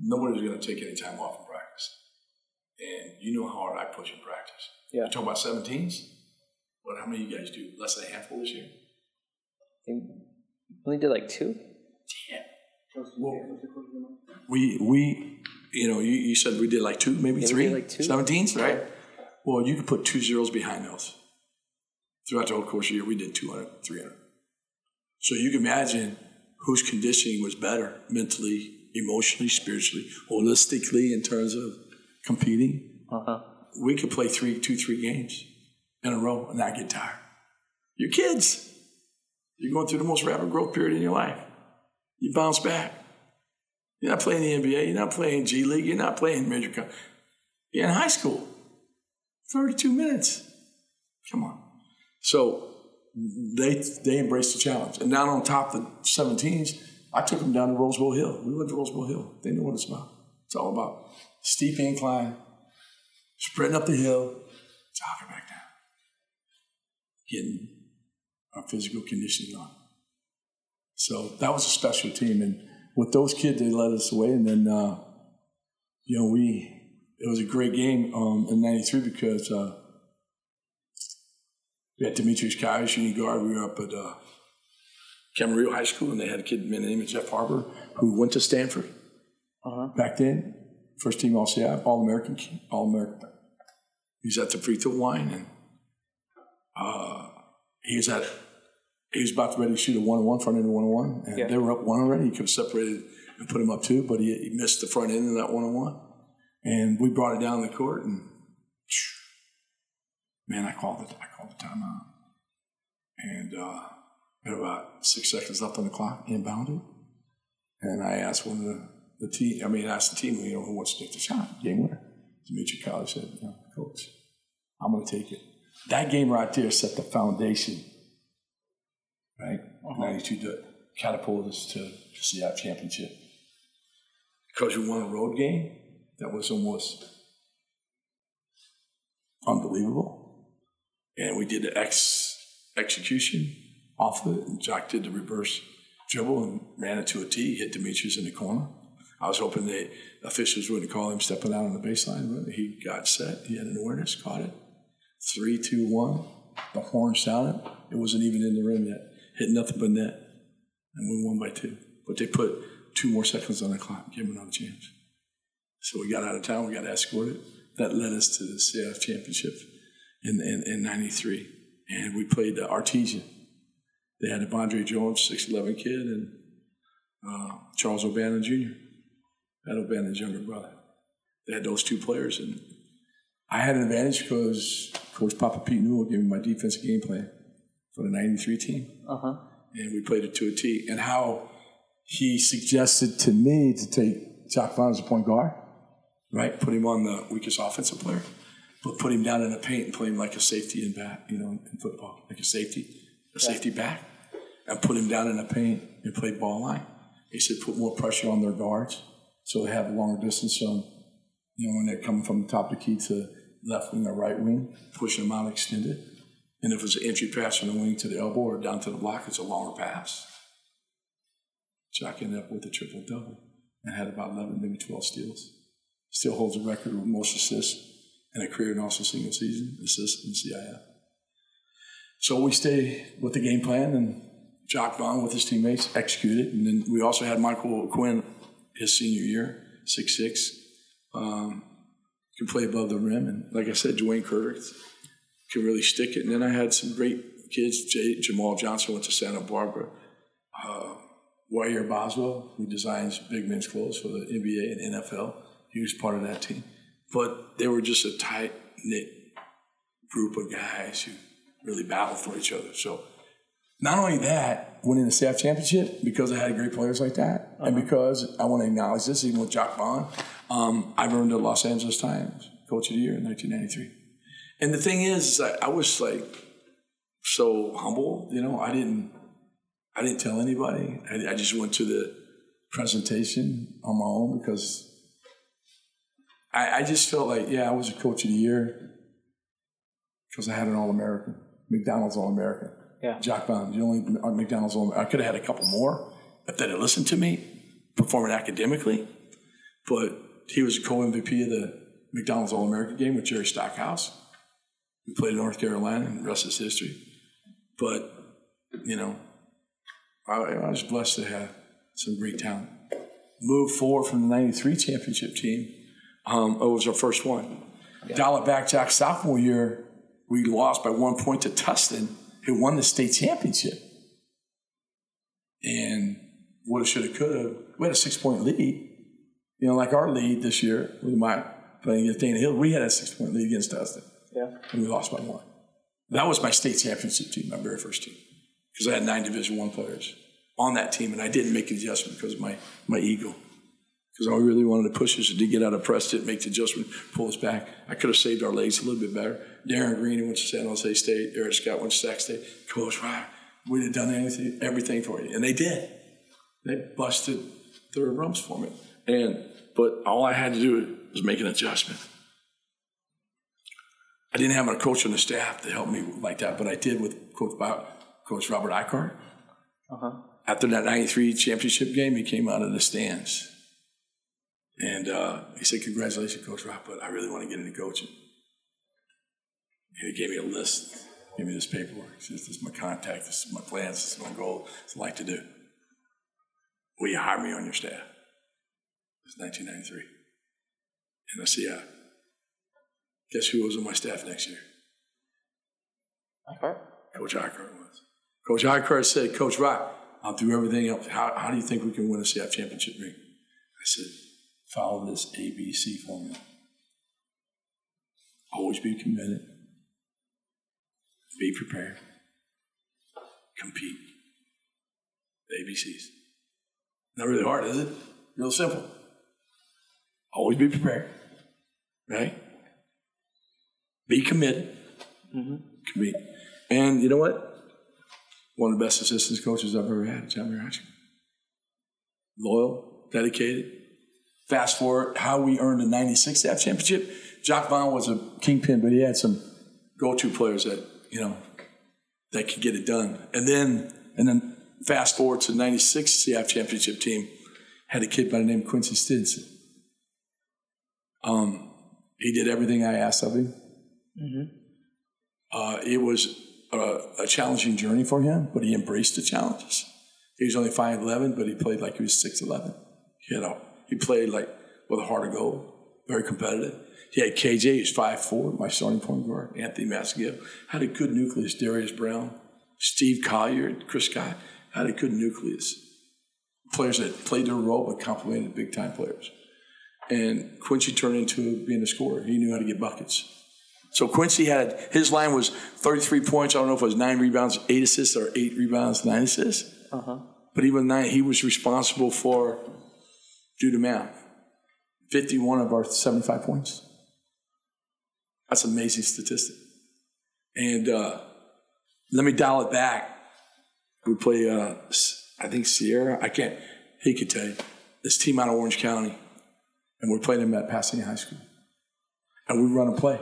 nobody's going to take any time off in practice. And you know how hard I push in practice. Yeah. You're talking about 17s? What, how many of you guys do? Less than a handful this year? only did like two. Damn. Well, we we you know you, you said we did like two, maybe yeah, three, like two. 17s, right? Well, you could put two zeros behind those. Throughout the whole course of the year, we did 200, 300. So you can imagine whose conditioning was better mentally, emotionally, spiritually, holistically in terms of competing. Uh-huh. We could play three, two, three games in a row and not get tired. You're kids. You're going through the most rapid growth period in your life. You bounce back. You're not playing the NBA. You're not playing G League. You're not playing major. Co- you're in high school. 32 minutes. Come on. So they they embraced the challenge. And down on top of the 17s, I took them down to Roseville Hill. We went to Roseville Hill. They know what it's about. It's all about steep incline, spreading up the hill, jogging back down, getting our physical conditioning on. So that was a special team. And with those kids, they led us away. And then, uh, you know, we, it was a great game um, in 93 because uh, we had Demetrius Kai, shooting guard. We were up at uh, Camarillo High School, and they had a kid named Jeff Harbor who went to Stanford uh-huh. back then. First team All CIF, All American, All American. He's at the free throw line, and uh, he was at he was about to ready to shoot a one on one front end one on one, and yeah. they were up one already. He could have separated and put him up two, but he, he missed the front end of that one on one, and we brought it down the court, and man, I called it. I called the timeout, and uh, had about six seconds left on the clock, inbounded, and I asked one of the, the team. I mean, I asked the team, you know, who wants to take the shot, game winner. Dimitri College said, you know, coach, I'm going to take it. That game right there set the foundation right? Uh-huh. 92 to catapult us to the championship. Because we won a road game that was almost unbelievable. And we did the X execution off of it, and Jacque did the reverse dribble and ran it to a tee, hit Demetrius in the corner. I was hoping the officials wouldn't call him stepping out on the baseline, but he got set. He had an awareness, caught it. Three, two, one. The horn sounded. It wasn't even in the rim yet hit nothing but net, and we won by two. But they put two more seconds on the clock, give him another chance. So we got out of town, we got escorted. That led us to the CIF championship in, in, in 93. And we played the Artesian. They had a Bondre Jones, 6'11 kid, and uh, Charles O'Bannon Jr., Ed O'Bannon's younger brother. They had those two players, and I had an advantage because Coach Papa Pete Newell gave me my defensive game plan for the 93 team. Uh-huh. And we played it to a T. And how he suggested to me to take Jacque Vaughn as a point guard, right? Put him on the weakest offensive player, but put him down in the paint and play him like a safety in back, you know, in football, like a safety, a yeah. safety back, and put him down in the paint and play ball line. He said put more pressure on their guards so they have a longer distance from, you know, when they're coming from the top of the key to left wing or right wing, pushing them out extended. And if it's an entry pass from the wing to the elbow or down to the block, it's a longer pass. Jacque ended up with a triple double and had about 11, maybe 12 steals. Still holds a record with most assists in a career and also single season assists in CIF. So we stay with the game plan and Jacque Vaughn with his teammates executed. And then we also had Michael Quinn his senior year, six six, um, can play above the rim. And like I said, Dwayne Curtis could really stick it. And then I had some great kids. J- Jamal Johnson went to Santa Barbara. Uh, Wire Boswell, who designs big men's clothes for the NBA and NFL, he was part of that team. But they were just a tight knit group of guys who really battled for each other. So not only that, winning the staff championship because I had great players like that, and Uh-huh. because I want to acknowledge this, even with Jacque Vaughn, um, I've earned the Los Angeles Times Coach of the Year in 1993. And the thing is, is I, I was like so humble, you know. I didn't, I didn't tell anybody. I, I just went to the presentation on my own because I, I just felt like, yeah, I was a Coach of the Year because I had an All American, McDonald's All American. Yeah. Jacque Vaughn, the only uh, McDonald's All American. I could have had a couple more if they'd have listened to me, performing academically. But he was a co MVP of the McDonald's All American game with Jerry Stackhouse. We played in North Carolina, and the rest is history. But, you know, I, I was blessed to have some great talent. Moved forward from the 93 championship team. Um, it was our first one. Dial it back, Jacque, sophomore year, we lost by one point to Tustin, who won the state championship. And woulda, shoulda, coulda. We had a six point lead. You know, like our lead this year we might playing against Dana Hill, we had a six point lead against Tustin. Yeah. And we lost by one. That was my state championship team, my very first team. Because I had nine Division One players on that team, and I didn't make an adjustment because of my, my ego. Because I really wanted to push us to get out of press, didn't make the adjustment, pull us back. I could have saved our legs a little bit better. Darren Green went to San Jose State. Eric Scott went to Sac State. Coach, wow, we'd have done anything, everything for you. And they did. They busted their rumps for me. And but all I had to do was make an adjustment. I didn't have a coach on the staff to help me like that, but I did with Coach, Bob, coach Robert Eichart. Uh-huh. After that 93 championship game, he came out of the stands. And uh, he said, Congratulations, Coach Rob, but I really want to get into coaching. And he gave me a list, gave me this paperwork. He says, This is my contact, this is my plans, this is my goal, this is what I like to do. Will you hire me on your staff? It was 1993. And I said, Yeah. Guess who was on my staff next year? Okay. Coach Eichart was. Coach Eichart said, Coach Rock, I'll do everything else. How, how do you think we can win a CIF championship ring? I said, follow this ABC formula. Always be committed. Be prepared. Compete. The ABCs. Not really hard, is it? Real simple. Always be prepared. Right? Be committed. Mm-hmm. Compete. And you know what? One of the best assistant coaches I've ever had, John Mirachi. Loyal, dedicated. Fast forward, how we earned the 96 staff championship. Jacque Vaughn was a kingpin, but he had some go-to players that, you know, that could get it done. And then, and then fast forward to 96 CIF championship team, had a kid by the name of Quincy Stinson. Um, he did everything I asked of him. Uh, it was a, a challenging journey for him, but he embraced the challenges. He was only 5'11", but he played like he was 6'11". He, had a, he played like with a heart of gold, very competitive. He had KJ, he's 5'4", my starting point guard, Anthony Masgill. Had a good nucleus, Darius Brown, Steve Collier, Chris Scott. Had a good nucleus. Players that played their role but complemented big-time players. And Quincy turned into being a scorer. He knew how to get buckets. So Quincy had his line was 33 points. I don't know if it was nine rebounds, eight assists, or eight rebounds, nine assists. Uh-huh. But even nine, he was responsible for, do the math, 51 of our 75 points. That's an amazing statistic. And uh, let me dial it back. We play, uh, I think Sierra. I can't. He could tell you this team out of Orange County, and we're playing them at Pasadena High School, and we run a play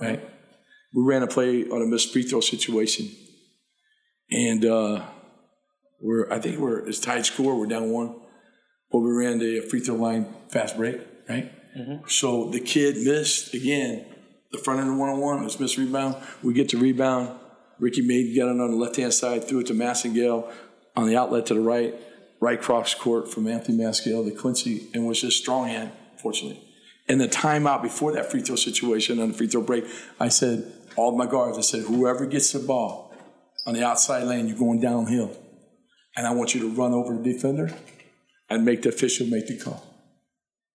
right? We ran a play on a missed free throw situation, and uh, we're I think we're it's tied score. We're down one, but we ran the free throw line fast break, right? Mm-hmm. So the kid missed again. The front end of one on one was missed rebound. We get to rebound. Ricky made got it on the left hand side, threw it to Massengale on the outlet to the right, right cross court from Anthony Massengale to Quincy, and was just strong hand, fortunately. In the timeout before that free throw situation on the free throw break, I said, all my guards, I said, whoever gets the ball on the outside lane, you're going downhill. And I want you to run over the defender and make the official make the call.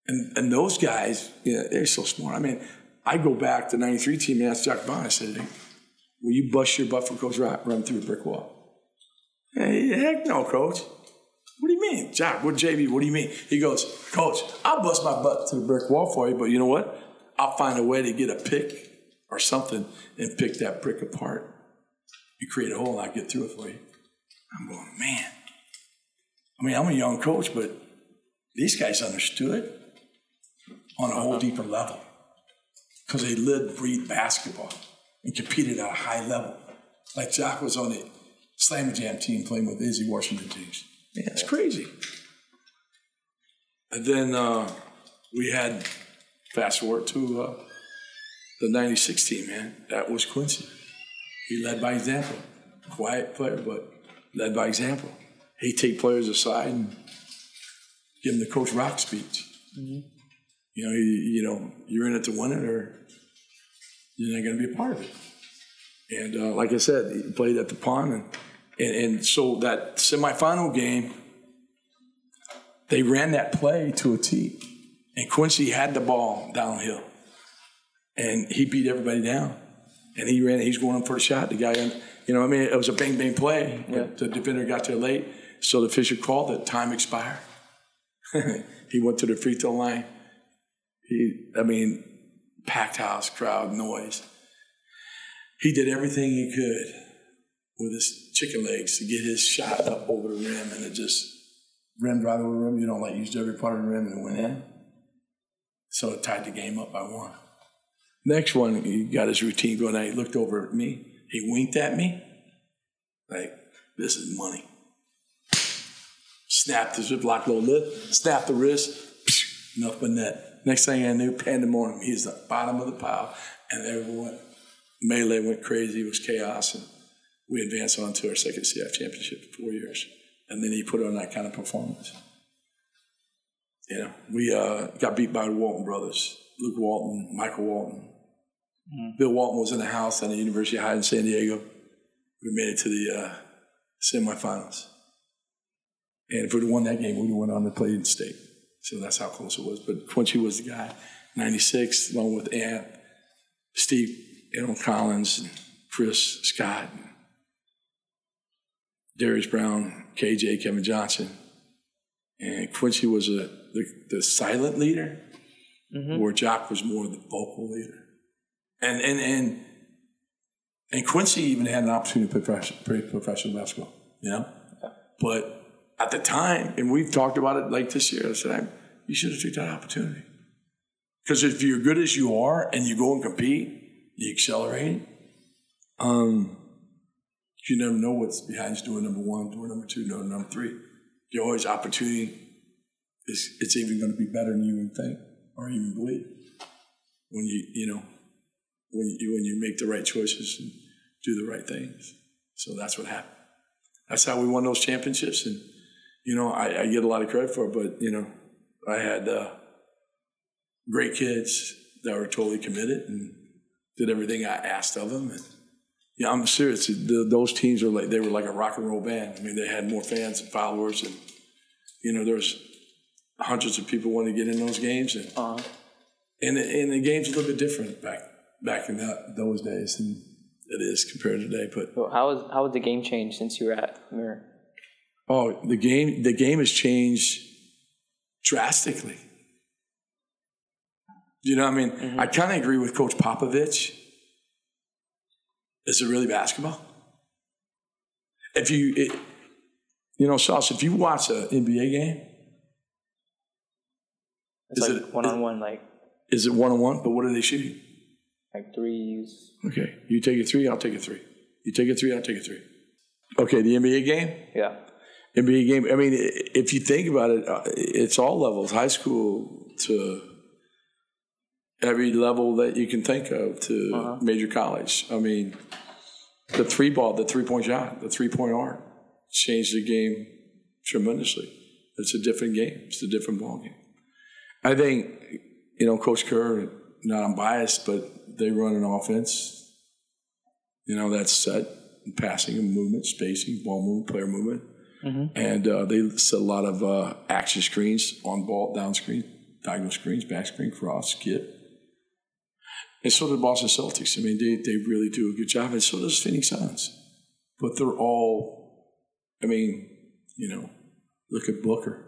And, and those guys, you know, they're so smart. I mean, I go back to 93 team and ask Jacque Vaughn, I said, hey, will you bust your butt for Coach Rock, run through a brick wall? Hey, heck no, coach. What do you mean? Jacque, what JB, what do you mean? He goes, Coach, I'll bust my butt to the brick wall for you, but you know what? I'll find a way to get a pick or something and pick that brick apart. You create a hole and I'll get through it for you. I'm going, man. I mean, I'm a young coach, but these guys understood on a whole deeper level because they lived, breathed basketball and competed at a high level. Like Jacque was on the Slam Jam team playing with Izzy Washington James. Man, it's crazy. And then uh, we had, fast forward to uh, the 96 team, man. That was Quincy. He led by example. Quiet player, but led by example. He'd take players aside and give them the Coach Rock speech. Mm-hmm. You know, you, you, know, you're in it to win it, or you're not going to be a part of it. And uh, like I said, he played at the pond, and, and, and so that semifinal game, they ran that play to a tee, and Quincy had the ball downhill, and he beat everybody down, and he ran. He's going for a shot. The guy, you know, I mean, it was a bang bang play. Yeah. The defender got there late, so the official called it. Time expired. he went to the free throw line. He, I mean, packed house, crowd, noise. He did everything he could with his chicken legs to get his shot up over the rim, and it just rimmed right over the rim. You know, like used every part of the rim and it went in. So it tied the game up by one. Next one, he got his routine going. He looked over at me. He winked at me, like, this is money. Snapped his block low lip, snap the wrist, nothing but net. Next thing I knew, pandemonium. He's the bottom of the pile, and everyone melee went crazy. It was chaos, and we advanced on to our second CIF championship in four years. And then he put on that kind of performance. You know, we uh, got beat by the Walton brothers, Luke Walton, Michael Walton. Mm-hmm. Bill Walton was in the house at the University of High in San Diego. We made it to the uh, semifinals. And if we'd have won that game, we'd have went on to play in state. So that's how close it was. But Quincy was the guy. 96, along with Ant, Steve, Aaron Collins, and Chris Scott, and Darius Brown, KJ, Kevin Johnson. And Quincy was a, the, the silent leader, mm-hmm. where Jacque was more the vocal leader. And, and, and, and Quincy even had an opportunity to play professional basketball, you know? But at the time, and we've talked about it like this year, I said, you should have took that opportunity. Because if you're good as you are and you go and compete, you accelerate, um, you never know what's behind doing number one, doing number two, doing number three. You always opportunity is it's even going to be better than you would think or even believe when you you know when you when you make the right choices and do the right things. So that's what happened. That's how we won those championships and you know, I, I, get a lot of credit for it, but, you know, I had uh, great kids that were totally committed and did everything I asked of them. And, yeah, I'm serious. The, those teams were like, they were like a rock and roll band. I mean, they had more fans and followers. And, you know, there was hundreds of people wanting to get in those games. And, uh-huh. and, and the game's a little bit different back back in that, those days than it is compared to today. But well, how, was, how has the game changed since you were at Muir? Oh, the game the game has changed drastically. You know, I mean, mm-hmm. I kind of agree with Coach Popovich. Is it really basketball? If you, it, you know, Sauce, if you watch an NBA game, it's is like one on one, like. Is it one on one? But what are they shooting? Like threes. Okay, you take a three, I'll take a three. You take a three, I'll take a three. Okay, the NBA game. Yeah. NBA game. I mean, if you think about it, uh, it's all levels, high school to every level that you can think of to uh-huh. major college. I mean, the three ball, the three point shot, the three point arc changed the game tremendously. It's a different game. It's a different ball game. I think, you know, Coach Kerr, not unbiased, but they run an offense, you know, that's set, passing and movement, spacing, ball movement, player movement Mm-hmm. And uh, they set a lot of uh, action screens, on ball, down screen, diagonal screens, back screen, cross, skip. And so did Boston Celtics. I mean, they, they really do a good job. And so does Phoenix Suns. But they're all I mean, you know, look at Booker.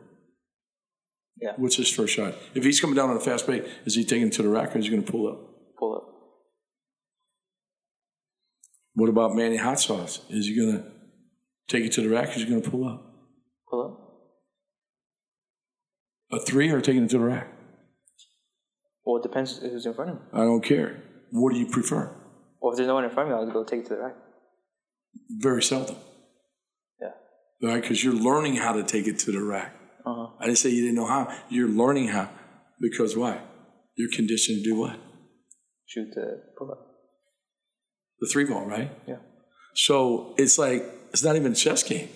Yeah. What's his first shot? If he's coming down on a fast break, is he taking to the rack or is he going to pull up? Pull up. What about Manny Hot Sauce? Is he going to take it to the rack or is he going to pull up? Pull up. A three or taking it to the rack? Well, it depends who's in front of me. I don't care. What do you prefer? Well, if there's no one in front of me, I'll go take it to the rack. Very seldom, Yeah. right? Because you're learning how to take it to the rack. Uh-huh. I didn't say you didn't know how. You're learning how. Because why? You're conditioned to do what? Shoot the pull up. The three ball, right? Yeah. So it's like it's not even a chess game.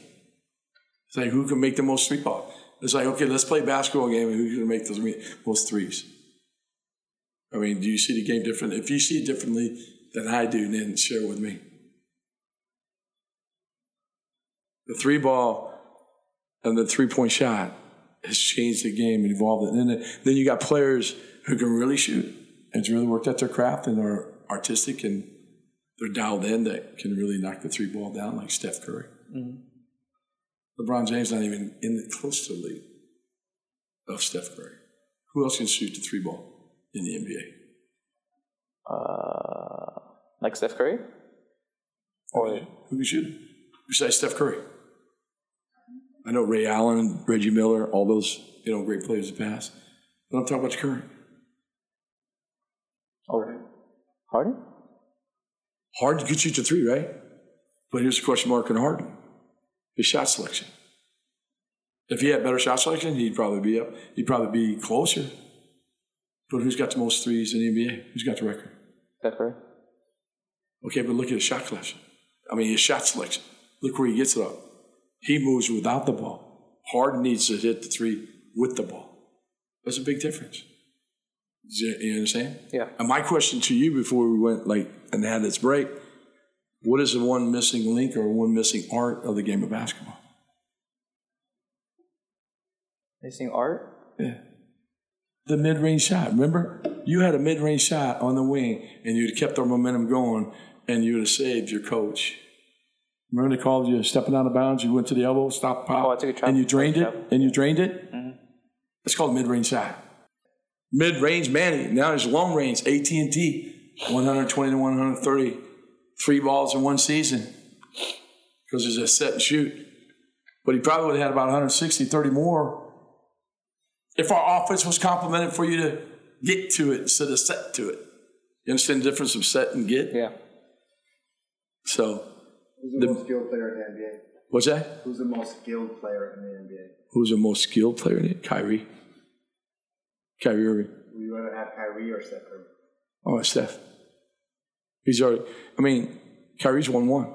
It's like who can make the most three ball. It's like okay, let's play basketball game and who's going to make those most threes. I mean, do you see the game different? If you see it differently than I do, then share with me. The three ball and the three point shot has changed the game and evolved it. And then, you got players who can really shoot and really worked at their craft and are artistic and they're dialed in that can really knock the three ball down, like Steph Curry. LeBron James not even in the, close to the league of Steph Curry. Who else can shoot the three ball in the NBA? Uh, like Steph Curry? Or Who can shoot it besides Steph Curry? I know Ray Allen, Reggie Miller, all those you know great players of the past. But I'm talking about the current. oh, Harden? Harden could shoot the three, right? But here's a question mark on Harden: his shot selection. If he had better shot selection, he'd probably be up. He'd probably be closer. But who's got the most threes in the NBA? Who's got the record? Curry? Okay, but look at his shot collection. I mean, his shot selection. Look where he gets it up. He moves without the ball. Harden needs to hit the three with the ball. That's a big difference. You you understand? Yeah. And my question to you before we went like and had this break, what is the one missing link or one missing art of the game of basketball? Missing art? Yeah. The mid-range shot. Remember, you had a mid-range shot on the wing, and you'd kept the momentum going, and you would have saved your coach. Remember they called you stepping out of bounds. You went to the elbow, stop, pop, Oh, I took a and you drained it, and you drained it. Mm-hmm. It's called mid-range shot. Mid-range Manny. Now there's long range AT and T, 120 to 130, three balls in one season because there's a set and shoot. But he probably would have had about 160, 30 more if our offense was complemented for you to get to it instead of set to it. You understand the difference of set and get? Yeah. So, Who's the, The- most skilled player in the NBA? what's that? Who's the most skilled player in the NBA? Who's the most skilled player in it? Kyrie. Kyrie Irving. Would you rather have Kyrie or Steph Curry? Oh, Steph. He's already, I mean, Kyrie's won one.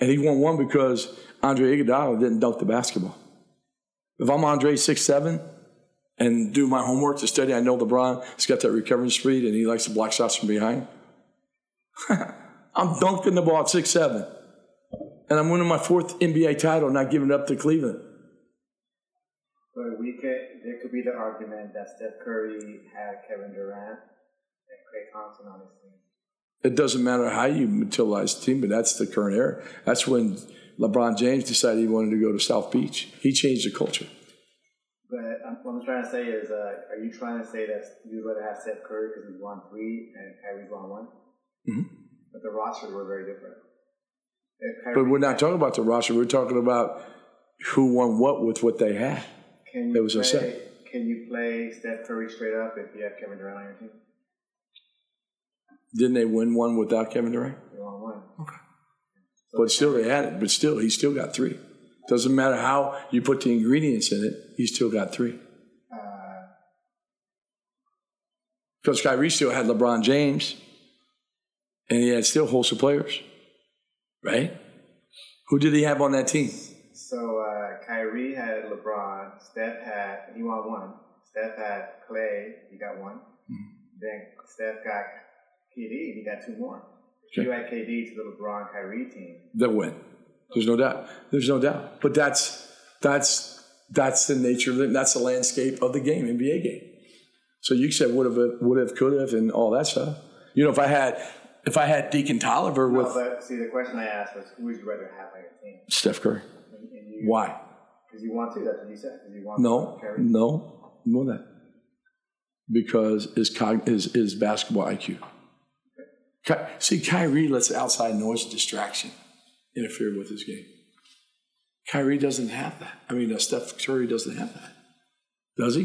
And he won one because Andre Iguodala didn't dunk the basketball. If I'm Andre six seven and do my homework to study, I know LeBron has got that recovery speed and he likes to block shots from behind. I'm dunking the ball at six seven, and I'm winning my fourth NBA title, not giving it up to Cleveland. But we could, there could be the argument that Steph Curry had Kevin Durant and Klay Thompson on his team. It doesn't matter how you utilize the team, but that's the current era. That's when LeBron James decided he wanted to go to South Beach. He changed the culture. But um, what I'm trying to say is, uh, are you trying to say that you'd rather have Steph Curry because he's won three and Kyrie's won one? Mm-hmm. But the rosters were very different. But we're not talking about the roster. We're talking about who won what with what they had. Can It you was play, upset. Can you play Steph Curry straight up if you have Kevin Durant on your team? Didn't they win one without Kevin Durant? You won one. Okay. But still, they had it. But still, he still got three. Doesn't matter how you put the ingredients in it. He still got three. Uh, Because Kyrie still had LeBron James, and he had still hosts of players, right? Who did he have on that team? so uh, Kyrie had LeBron. Steph had he won one. Steph had Klay. He got one. Hmm. Then Steph got KD. He got two more. If you add KD to the LeBron Kyrie team, That win. There's no doubt. There's no doubt. But that's that's that's the nature of it. That's the landscape of the game, NBA game. So you said would have, would have, could have, and all that stuff. You know, if I had if I had Deacon Tolliver with no, but see the question I asked was who would you rather have on your team? Steph Curry, And, and Why? Because you want to. That's what you said. you want No, to no, more than that. Because his, cog- his, his basketball IQ. Ky- See, Kyrie lets outside noise and distraction interfere with his game. Kyrie doesn't have that. I mean, uh, Steph Curry doesn't have that. Does he?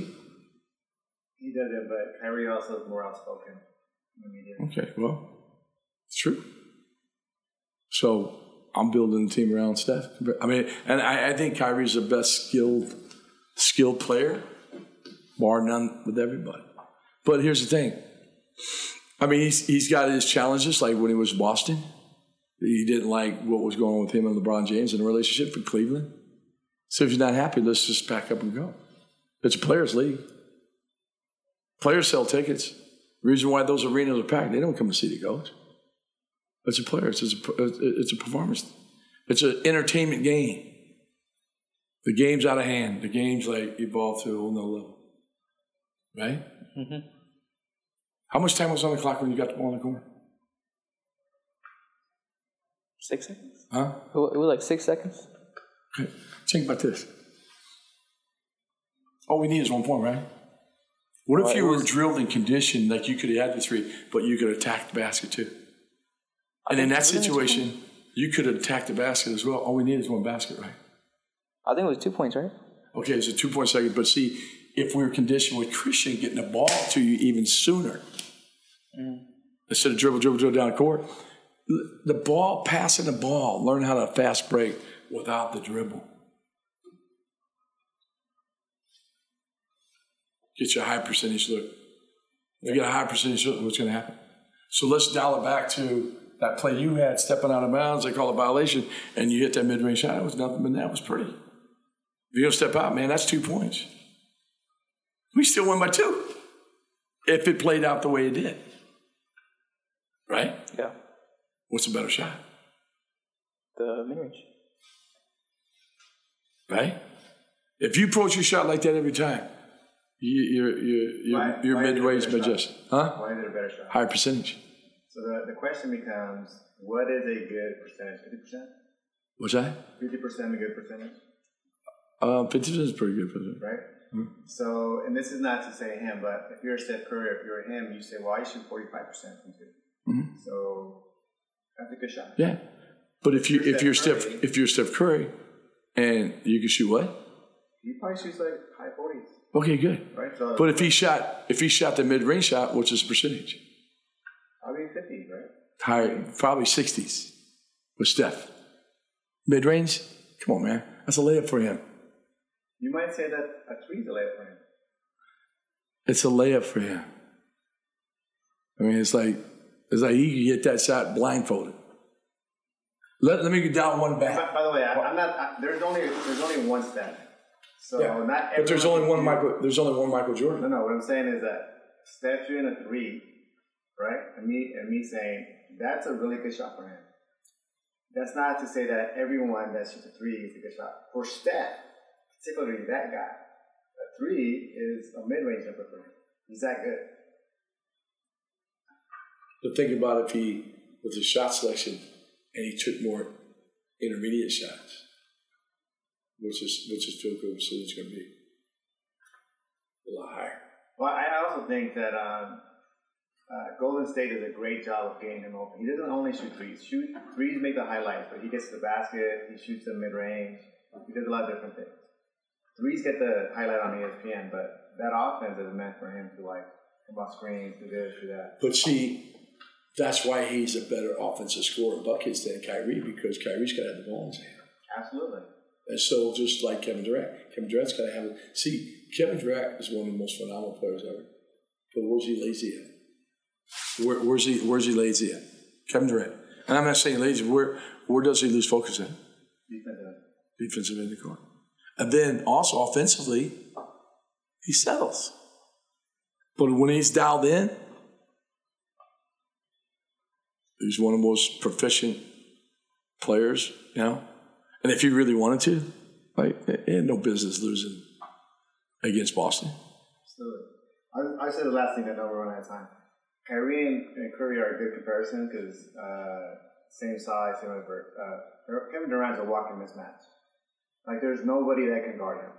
He does it, but Kyrie also is more outspoken in the media. Okay, well, it's true. So I'm building a team around Steph. I mean, and I, I think Kyrie's the best skilled skilled player, bar none with everybody. But here's the thing. I mean, he's he's got his challenges, like when he was Boston. He didn't like what was going on with him and LeBron James in a relationship in Cleveland. So if you're not happy, let's just pack up and go. It's a players' league. Players sell tickets. reason why those arenas are packed, they don't come to see the coach. It's a player. It's a, it's a performance. It's an entertainment game. The game's out of hand. The game's like evolved to a whole nother level. Right? Mm-hmm. How much time was on the clock when you got the ball in the corner? Six seconds. Huh? It was like six seconds. Okay. Think about this. All we need is one point, right? What Well, if you were was- drilled and conditioned like you could have had the three, but you could attack the basket too? And in that situation, you could attack the basket as well. All we need is one basket, right? I think it was two points, right? Okay, it's a two point second, but see, if we were conditioned with Christian getting the ball to you even sooner, mm. instead of dribble, dribble, dribble down the court, the ball, passing the ball, learn how to fast break without the dribble. Get you a high percentage look. If you get a high percentage look, what's going to happen? So let's dial it back to that play you had, stepping out of bounds. They call it violation, and you hit that mid range shot. It was nothing but that was pretty. If you're going to step out, man, that's two points. We still win by two if it played out the way it did. Right? Yeah. What's a better shot? The mid range. Right? If you approach your shot like that every time, you, you're you're you're, Why- you're why is it a mid-range better shot? magician, huh? Why is it a better shot? Higher percentage. So the, the question becomes, what is a good percentage? 50%? What's that? 50% a good percentage, Uh, fifty percent is pretty good percentage. right? Hmm. So, and this is not to say him, but if you're Steph Curry, if you're him, you say, well, I shoot 45% from 2 Mhm. So that's a good shot. Yeah, but if you You're if you're Steph Curry. if you're Steph Curry, and you can shoot what? He probably shoots like high 40s, Okay, good. right? So But if he shot if he shot the mid-range shot, what's his percentage? Probably 50, right? Higher, probably sixties with Steph. Mid-range, come on, man, that's a layup for him. You might say that a three is a layup for him. It's a layup for him. I mean, it's like it's like he could get that shot blindfolded. Let, let me get down one back. by the way, I, I'm not. I, there's only there's only one step. So Yeah, not. But there's only one do- Michael. There's only one Michael No, Jordan. no. What I'm saying is that Steph shooting a three, right? And me and me saying that's a really good shot for him. That's not to say that everyone that shoots a three is a good shot. For Steph, particularly that guy, a three is a mid-range jumper for him. He's that good. But think about if he with his shot selection and he took more intermediate shots, which is which his field goal percentage going to be a lot higher. Well, I also think that um, uh, Golden State does a great job of getting him open. He doesn't only shoot threes. Shoot threes make the highlights, but he gets to the basket. He shoots the mid range. He does a lot of different things. Threes get the highlight on ESPN, but that offense is meant for him to like come off screens, do this, do that. But see, that's why he's a better offensive scorer in buckets than Kyrie because Kyrie's got to have the ball in his hand. Absolutely. And so, just like Kevin Durant, Kevin Durant's got to have it. See, Kevin Durant is one of the most phenomenal players ever. But where's he lazy at? Where, where's he? Where's he lazy at? Kevin Durant. And I'm not saying lazy. Where Where does he lose focus at? Defensive. Defensive end of the court. And then also offensively, he settles. But when he's dialed in, he's one of the most proficient players, you know. And if he really wanted to, like, he had no business losing against Boston. Absolutely. I, I said the last thing that no we're running out of time. Kyrie and, and Curry are a good comparison because uh, same size, same effort. Uh, Kevin Durant's a walking mismatch. Like there's nobody that can guard him,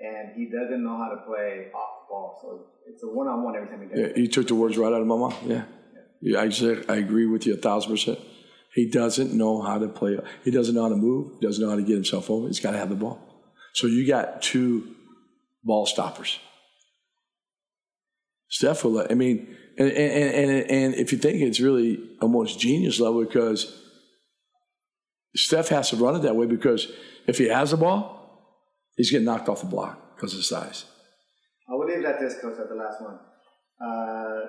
and he doesn't know how to play off the ball. So it's a one-on-one every time he Yeah, gets. it. you took the words right out of my mouth. Yeah. yeah I, said, I agree with you a thousand percent. He doesn't know how to play. He doesn't know how to move. He doesn't know how to get himself over. He's got to have the ball. So you got two ball stoppers. Steph will I mean, and, and, and, and if you think it's really almost genius level because Steph has to run it that way because if he has the ball, he's getting knocked off the block because of his size. I would leave that at this, coach, at the last one. Uh,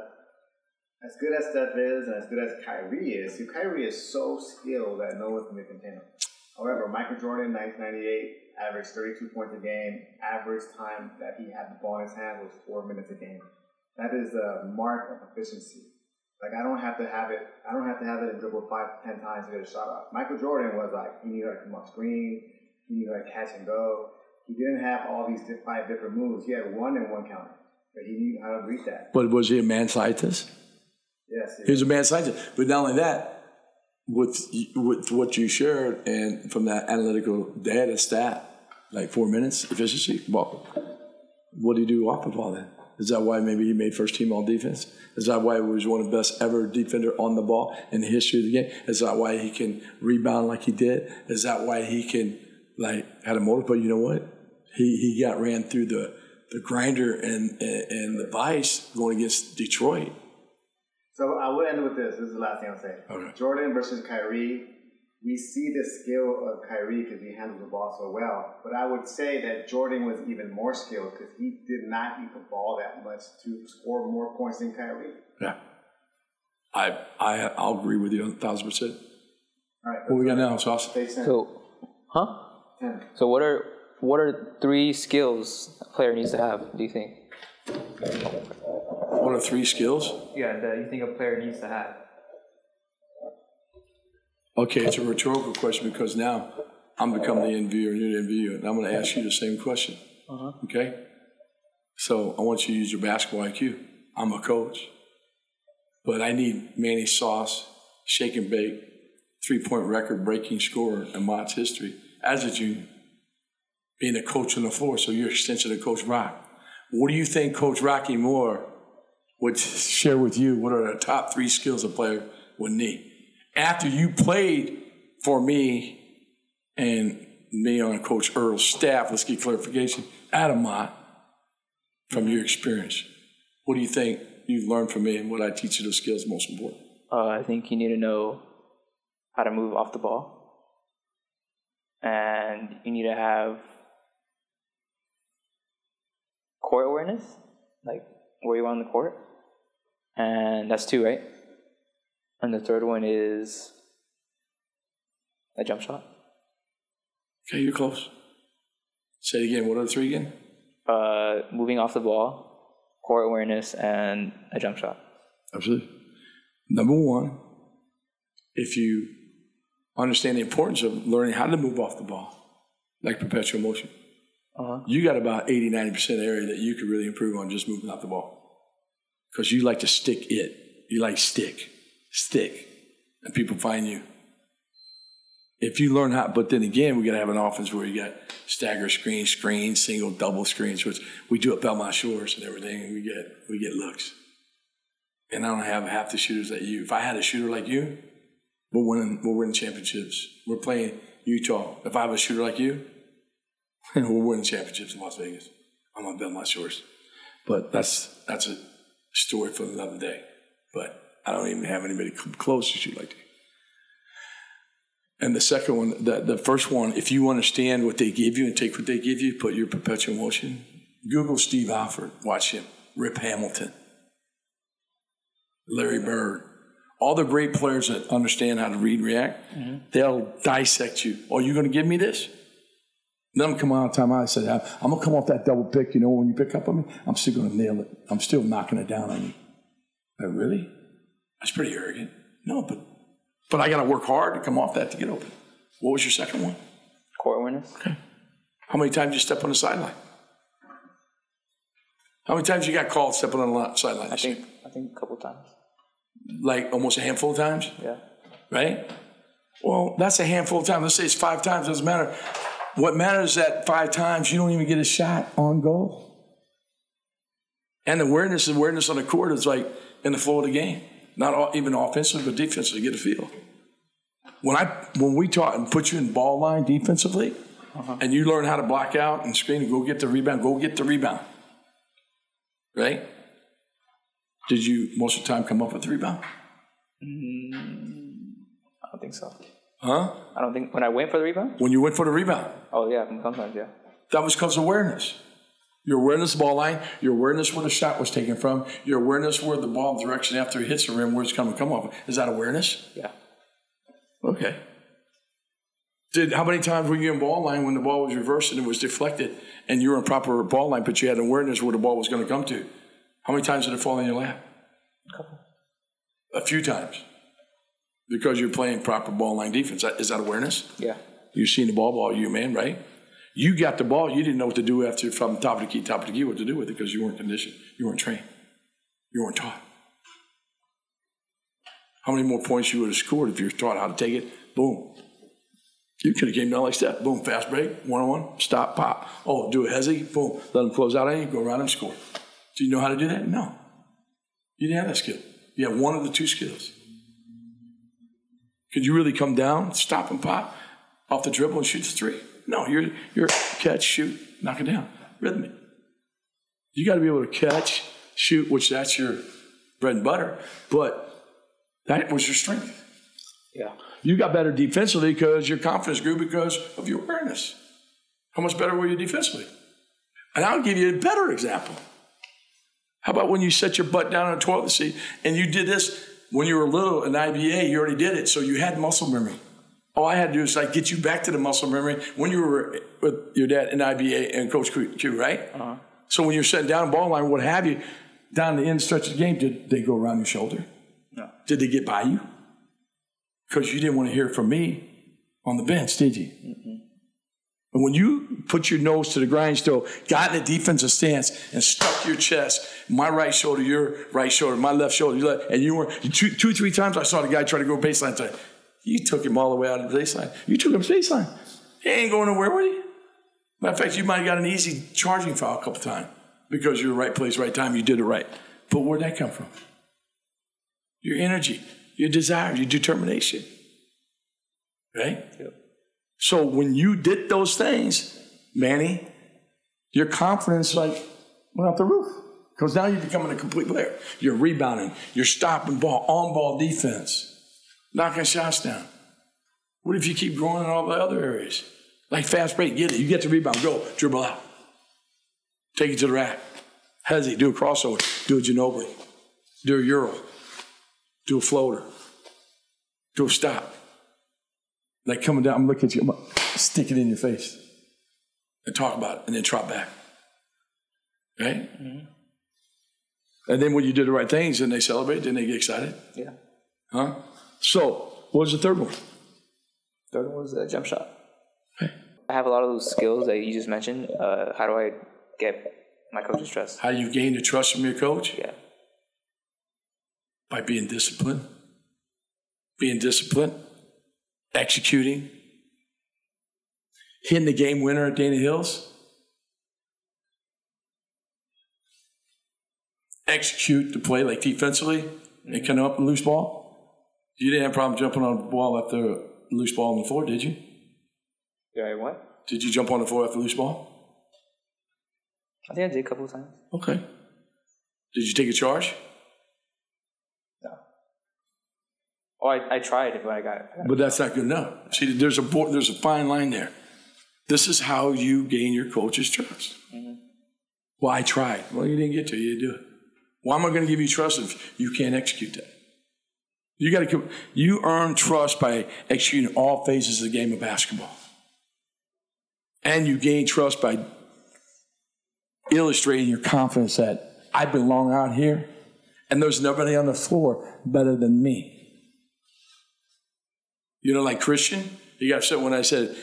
as good as Steph is, and as good as Kyrie is, see, Kyrie is so skilled that no one can contain him. However, Michael Jordan, 1998, averaged 32 points a game. Average time that he had the ball in his hand was four minutes a game. That is a mark of efficiency. Like I don't have to have it. I don't have to have it and dribble five, ten times to get a shot off. Michael Jordan was like he knew how to come off screen. He knew how to catch and go. He didn't have all these five different moves. He had one and one counter, but he knew how to read that. But was he a man scientist? Yes. He was a man scientist. But not only that, with with what you shared and from that analytical data stat, like four minutes efficiency, well, what do you do off of all then? Is that why maybe he made first team all defense? Is that why he was one of the best ever defender on the ball in the history of the game? Is that why he can rebound like he did? Is that why he can like had a motive? But you know what? He he got ran through the the grinder and and, and the vice going against Detroit. So I will end with this. This is the last thing I'll say. Okay. Jordan versus Kyrie. We see the skill of Kyrie because he handles the ball so well. But I would say that Jordan was even more skilled because he did not eat the ball that much to score more points than Kyrie. Yeah. I I I'll agree with you a thousand percent. All right. What we got now, Sauce? Stay ten. So, huh? ten. So what are what are three skills a player needs to have? Do you think? What are three skills? Yeah, that you think a player needs to have. Okay, it's a rhetorical question because now I'm becoming the interviewer and you're the interviewer, and I'm going to ask you the same question. Uh-huh. Okay? So I want you to use your basketball IQ. I'm a coach, but I need Manny Sauce, shake and bake, three point record breaking scorer in Mott's history as a junior, being a coach on the floor. So you're extension of Coach Rock. What do you think Coach Rocky Moore would share with you? What are the top three skills a player would need? After you played for me and me on Coach Earl's staff, let's get clarification, Adam from your experience, what do you think you've learned from me and what I teach you those skills most important? Uh, I think you need to know how to move off the ball, and you need to have court awareness, like where you are on the court, and that's two, right? And the third one is a jump shot. Okay, you're close. Say it again. What are the three again? Uh, moving off the ball, core awareness, and a jump shot. Absolutely. Number one, if you understand the importance of learning how to move off the ball, like perpetual motion, Uh-huh. you got about 80, 90% area that you could really improve on just moving off the ball. Because you like to stick it. You like stick, stick, and people find you. If you learn how, but then again, we got to have an offense where you got stagger screen, screen, single, double screens, which we do at Belmont Shores and everything, and we get we get looks. And I don't have half the shooters that you. If I had a shooter like you, we're winning. We're winning championships. We're playing Utah. If I have a shooter like you, we're winning championships in Las Vegas. I'm on Belmont Shores, but that's that's a story for another day. But I don't even have anybody come close to shoot like that. And the second one, the, the first one, if you understand what they give you and take what they give you, put your perpetual motion. Google Steve Alford, watch him. Rip Hamilton, Larry Bird, all the great players that understand how to read and react, mm-hmm. they'll dissect you. Oh, you're going to give me this? Then I'm coming out of time out. I said, I'm going to come off that double pick. You know, when you pick up on me, I'm still going to nail it. I'm still knocking it down on you. Like, really? That's pretty arrogant. No, but but I got to work hard to come off that to get open. What was your second one? Court awareness. How many times you step on the sideline? How many times you got called stepping on the sideline? I think I think a couple times. like almost a handful of times, Yeah. right? Well, that's a handful of times. Let's say it's five times. Doesn't matter. What matters is that five times you don't even get a shot on goal. And the awareness and awareness on the court is like in the flow of the game. Not even offensively, but defensively, get a feel. When I when we taught and put you in ball line defensively, uh-huh. and you learn how to block out and screen and go get the rebound, go get the rebound. Right? Did you most of the time come up with the rebound? Mm, I don't think so. Huh? I don't think when I went for the rebound. When you went for the rebound. Oh yeah, sometimes yeah. That was because of awareness. Your awareness of ball line, your awareness where the shot was taken from, your awareness where the ball direction after it hits the rim, where it's coming come off. Is that awareness? Yeah. Okay. Did how many times were you in ball line when the ball was reversed and it was deflected and you were in proper ball line, but you had awareness where the ball was going to come to? How many times did it fall in your lap? A couple. A few times. Because you're playing proper ball line defense. Is that awareness? Yeah. You've seen the ball ball, you man, right? You got the ball, you didn't know what to do after from top of the key, top of the key, what to do with it because you weren't conditioned, you weren't trained, you weren't taught. How many more points you would have scored if you were taught how to take it? Boom. You could have came down like that. Boom, fast break, one on one, stop, pop. Oh, do a hezzy, boom, let them close out on you, go around and score. Do you know how to do that? No. You didn't have that skill. You have one of the two skills. Could you really come down, stop and pop off the dribble and shoot the three? No, you're you're catch, shoot, knock it down, rhythmic. You got to be able to catch, shoot, which that's your bread and butter, but that was your strength. Yeah. You got better defensively because your confidence grew because of your awareness. How much better were you defensively? And I'll give you a better example. How about when you set your butt down on a toilet seat and you did this when you were little in IBA, you already did it, so you had muscle memory. All I had to do is like get you back to the muscle memory when you were with your dad in IBA and Coach Q, right? Uh-huh. So when you're sitting down ball line, what have you, down the end stretch of the game, did they go around your shoulder? No. Did they get by you? Because you didn't want to hear from me on the bench, did you? mm And when you put your nose to the grindstone, got in a defensive stance, and stuck your chest, my right shoulder, your right shoulder, my left shoulder, your left, and you were two, two, three times. I saw the guy try to go baseline. Time. You took him all the way out of the baseline. You took him baseline. He ain't going nowhere, would he? Matter of fact, you might have got an easy charging foul a couple times because you're right place, right time. You did it right. But where'd that come from? Your energy, your desire, your determination. Right? Yep. So when you did those things, Manny, your confidence like went out the roof. Because now you're becoming a complete player. You're rebounding, you're stopping ball, on ball defense, knocking shots down. What if you keep growing in all the other areas? Like fast break, get it. You get the rebound, go, dribble out. Take it to the rack. Hezzy, do a crossover, do a Ginobili, do a Euro, do a floater, do a stop. Like coming down, I'm looking at you, I'm stick it in your face and talk about it and then trot back. Right? Mm-hmm. And then when you do the right things and they celebrate, then they get excited. Yeah. Huh? So, what was the third one? Third one was a jump shot. Okay. I have a lot of those skills that you just mentioned. Uh, how do I get my coach's trust? How do you gain the trust from your coach? Yeah. By being disciplined. Being disciplined, executing, hitting the game winner at Dana Hills. Execute the play like defensively and come up with a loose ball. You didn't have a problem jumping on the ball after a loose ball on the floor, did you? Yeah, I what? Did you jump on the floor after a loose ball? I think I did a couple of times. Okay. Did you take a charge? No. Oh, I, I tried it, but I got it. But that's not good enough. See, there's a bo- there's a fine line there. This is how you gain your coach's trust. Mm-hmm. Well, I tried. Well, you didn't get to. You didn't do it. Why am I going to give you trust if you can't execute that? You got to. You earn trust by executing all phases of the game of basketball, and you gain trust by illustrating your confidence that I belong out here, and there's nobody on the floor better than me. You know, like Christian, he got upset when I said,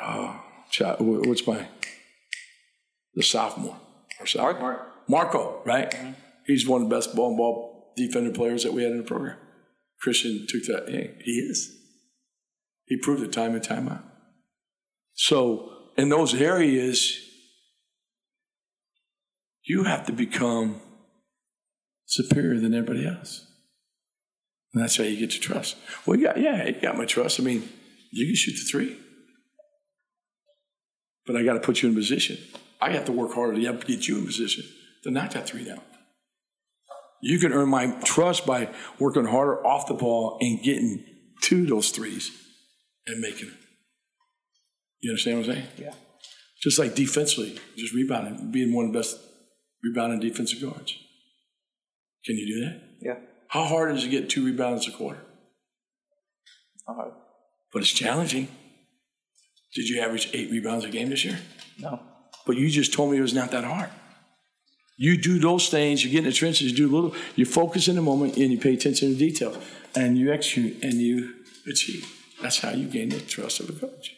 "Oh, child, what's my the sophomore or sophomore? Mark? Marco, right? Mm-hmm. He's one of the best ball and ball defender players that we had in the program. Christian took that. He is. He proved it time and time out. So in those areas, you have to become superior than everybody else. And that's how you get your trust. Well, you got, yeah, you got my trust. I mean, you can shoot the three. But I got to put you in position. I have to work harder to get you in position to knock that three down. You can earn my trust by working harder off the ball and getting to those threes and making them. You understand what I'm saying? Yeah. Just like defensively, just rebounding, being one of the best rebounding defensive guards. Can you do that? Yeah. How hard is it to get two rebounds a quarter? Not hard. But it's challenging. Did you average eight rebounds a game this year? No. But you just told me it was not that hard. You do those things, you get in the trenches, you do a little, you focus in the moment and you pay attention to details and you execute and you achieve. That's how you gain the trust of a coach.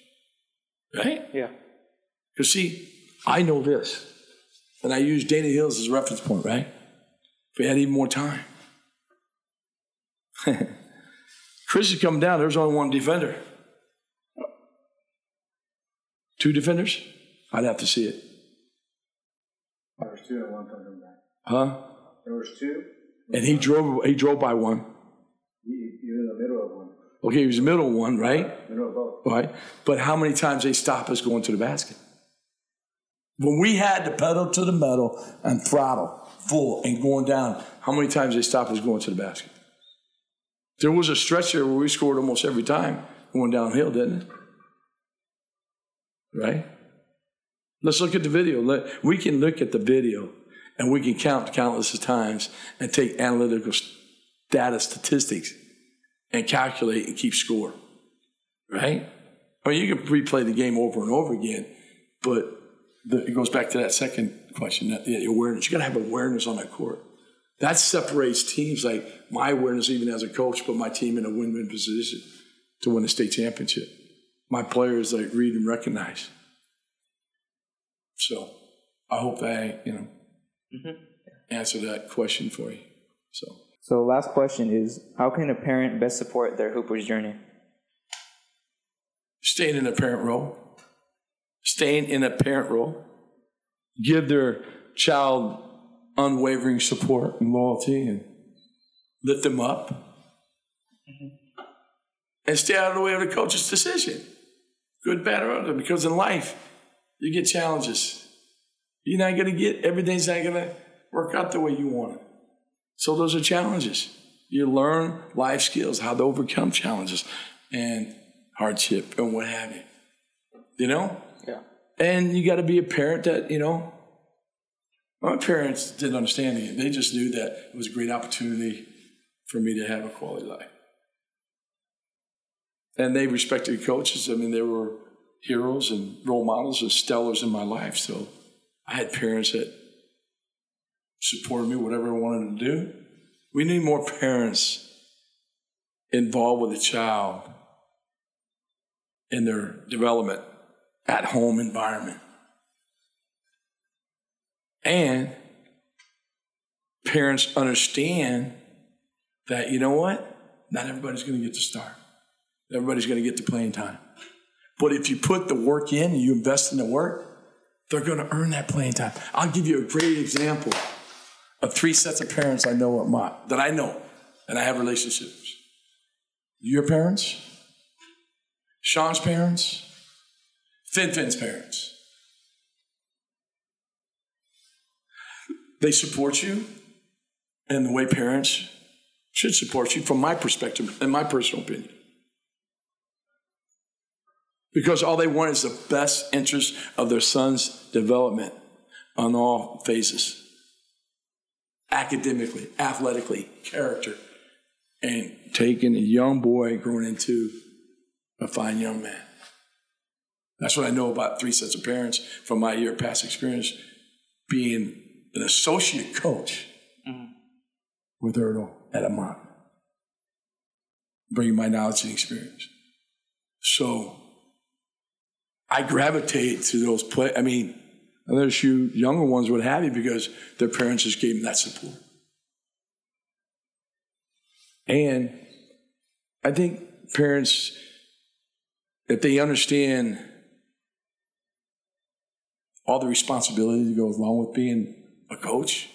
Right? Yeah. Because see, I know this. And I use Dana Hills as a reference point, right? If we had even more time. Chris is coming down, there's only one defender. Two defenders? I'd have to see it. Two and one back. Huh? There was two. And he drove he drove by one. You, you're in the middle of one. Okay, he was the middle one, right? Middle of both. Right. But how many times they stop us going to the basket? When we had the pedal to the metal and throttle full and going down, how many times they stopped us going to the basket? There was a stretch there where we scored almost every time going downhill, didn't it? Right? Let's look at the video. Let, we can look at the video and we can count countless times and take analytical data statistics and calculate and keep score. Right? I mean, you can replay the game over and over again, but the, it goes back to that second question, that the awareness. You got to have awareness on that court. That separates teams like my awareness, even as a coach, put my team in a win-win position to win a state championship. My players like read and recognize. So I hope I, you know, mm-hmm. answer that question for you. So. So last question is: How can a parent best support their Hoopers journey? Staying in a parent role. Staying in a parent role. Give their child unwavering support and loyalty and lift them up. Mm-hmm. And stay out of the way of the coach's decision. Good, bad, or other. Because in life, you get challenges. You're not going to get, everything's not going to work out the way you want it. So those are challenges. You learn life skills, how to overcome challenges and hardship and what have you. You know? Yeah. And you got to be a parent that, you know, my parents didn't understand it. They just knew that it was a great opportunity for me to have a quality life. And they respected coaches. I mean, they were heroes and role models and stellars in my life. So I had parents that supported me, whatever I wanted to do. We need more parents involved with a child in their development at home environment. And parents understand that, you know what? Not everybody's going to get to start. Everybody's going to get to playing time. But if you put the work in and you invest in the work, they're going to earn that playing time. I'll give you a great example of three sets of parents I know at Mott, that I know and I have relationships. Your parents, Sean's parents, Finfin's parents. They support you in the way parents should support you, from my perspective and my personal opinion. Because all they want is the best interest of their son's development on all phases academically, athletically, character, and taking a young boy growing into a fine young man. That's what I know about three sets of parents from my year past experience being an associate coach mm-hmm. with Ertl at Amont, bringing my knowledge and experience. So I gravitate to those play. I mean, there's you younger ones would have you because their parents just gave them that support. And I think parents, if they understand all the responsibility that goes along with being a coach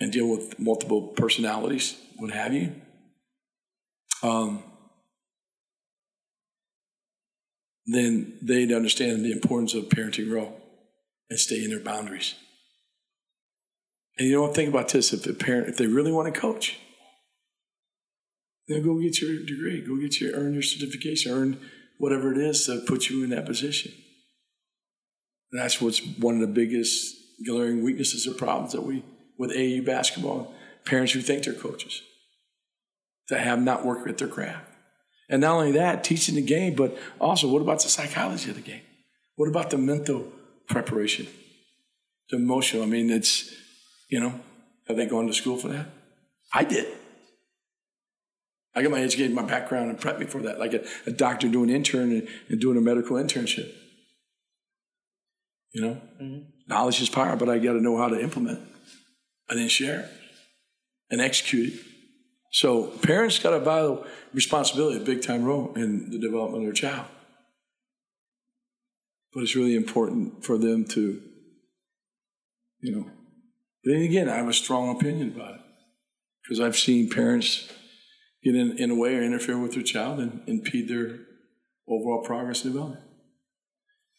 and deal with multiple personalities, what have you. Um, then they'd understand the importance of parenting role and stay in their boundaries. And you know what? Think about this: if a parent, if they really want to coach, then go get your degree, go get your earn your certification, earn whatever it is to put you in that position. And that's what's one of the biggest glaring weaknesses or problems that we with AU basketball. Parents who think they're coaches that have not worked with their craft. And not only that, teaching the game, but also what about the psychology of the game? What about the mental preparation? The emotional. I mean, it's, you know, have they gone to school for that? I did. I got my education, my background, and prepped me for that, like a, a doctor doing an intern and, and, doing a medical internship. You know, mm-hmm. knowledge is power, but I got to know how to implement and then share and execute it. So parents got a vital responsibility, a big time role in the development of their child. But it's really important for them to, you know. Then again, I have a strong opinion about it because I've seen parents get in, in a way or interfere with their child and impede their overall progress and development.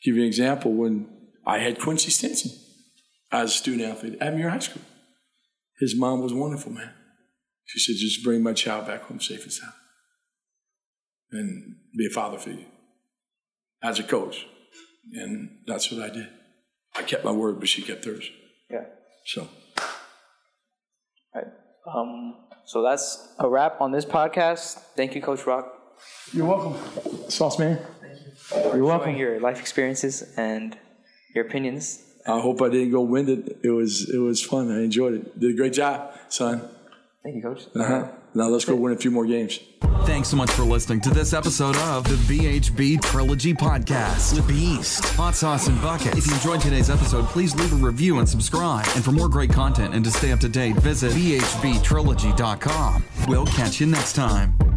Give you an example when I had Quincy Stinson as a student athlete at Muir High School. His mom was wonderful, man. She said, just bring my child back home safe and sound and be a father for you as a coach. And that's what I did. I kept my word, but she kept hers. Yeah. So. All right. Um, so that's a wrap on this podcast. Thank you, Coach Rock. You're welcome. Sauce man. Thank you. You're welcome. Your life experiences and your opinions. I hope I didn't go winded. It was it was fun. I enjoyed it. Did a great job, son. Thank you, Coach. Uh-huh. Now let's go win a few more games. Thanks so much for listening to this episode of the BHB Trilogy Podcast. The Beast, Hot Sauce, and Buckets. If you enjoyed today's episode, please leave a review and subscribe. And for more great content and to stay up to date, visit bhbtrilogy.com. We'll catch you next time.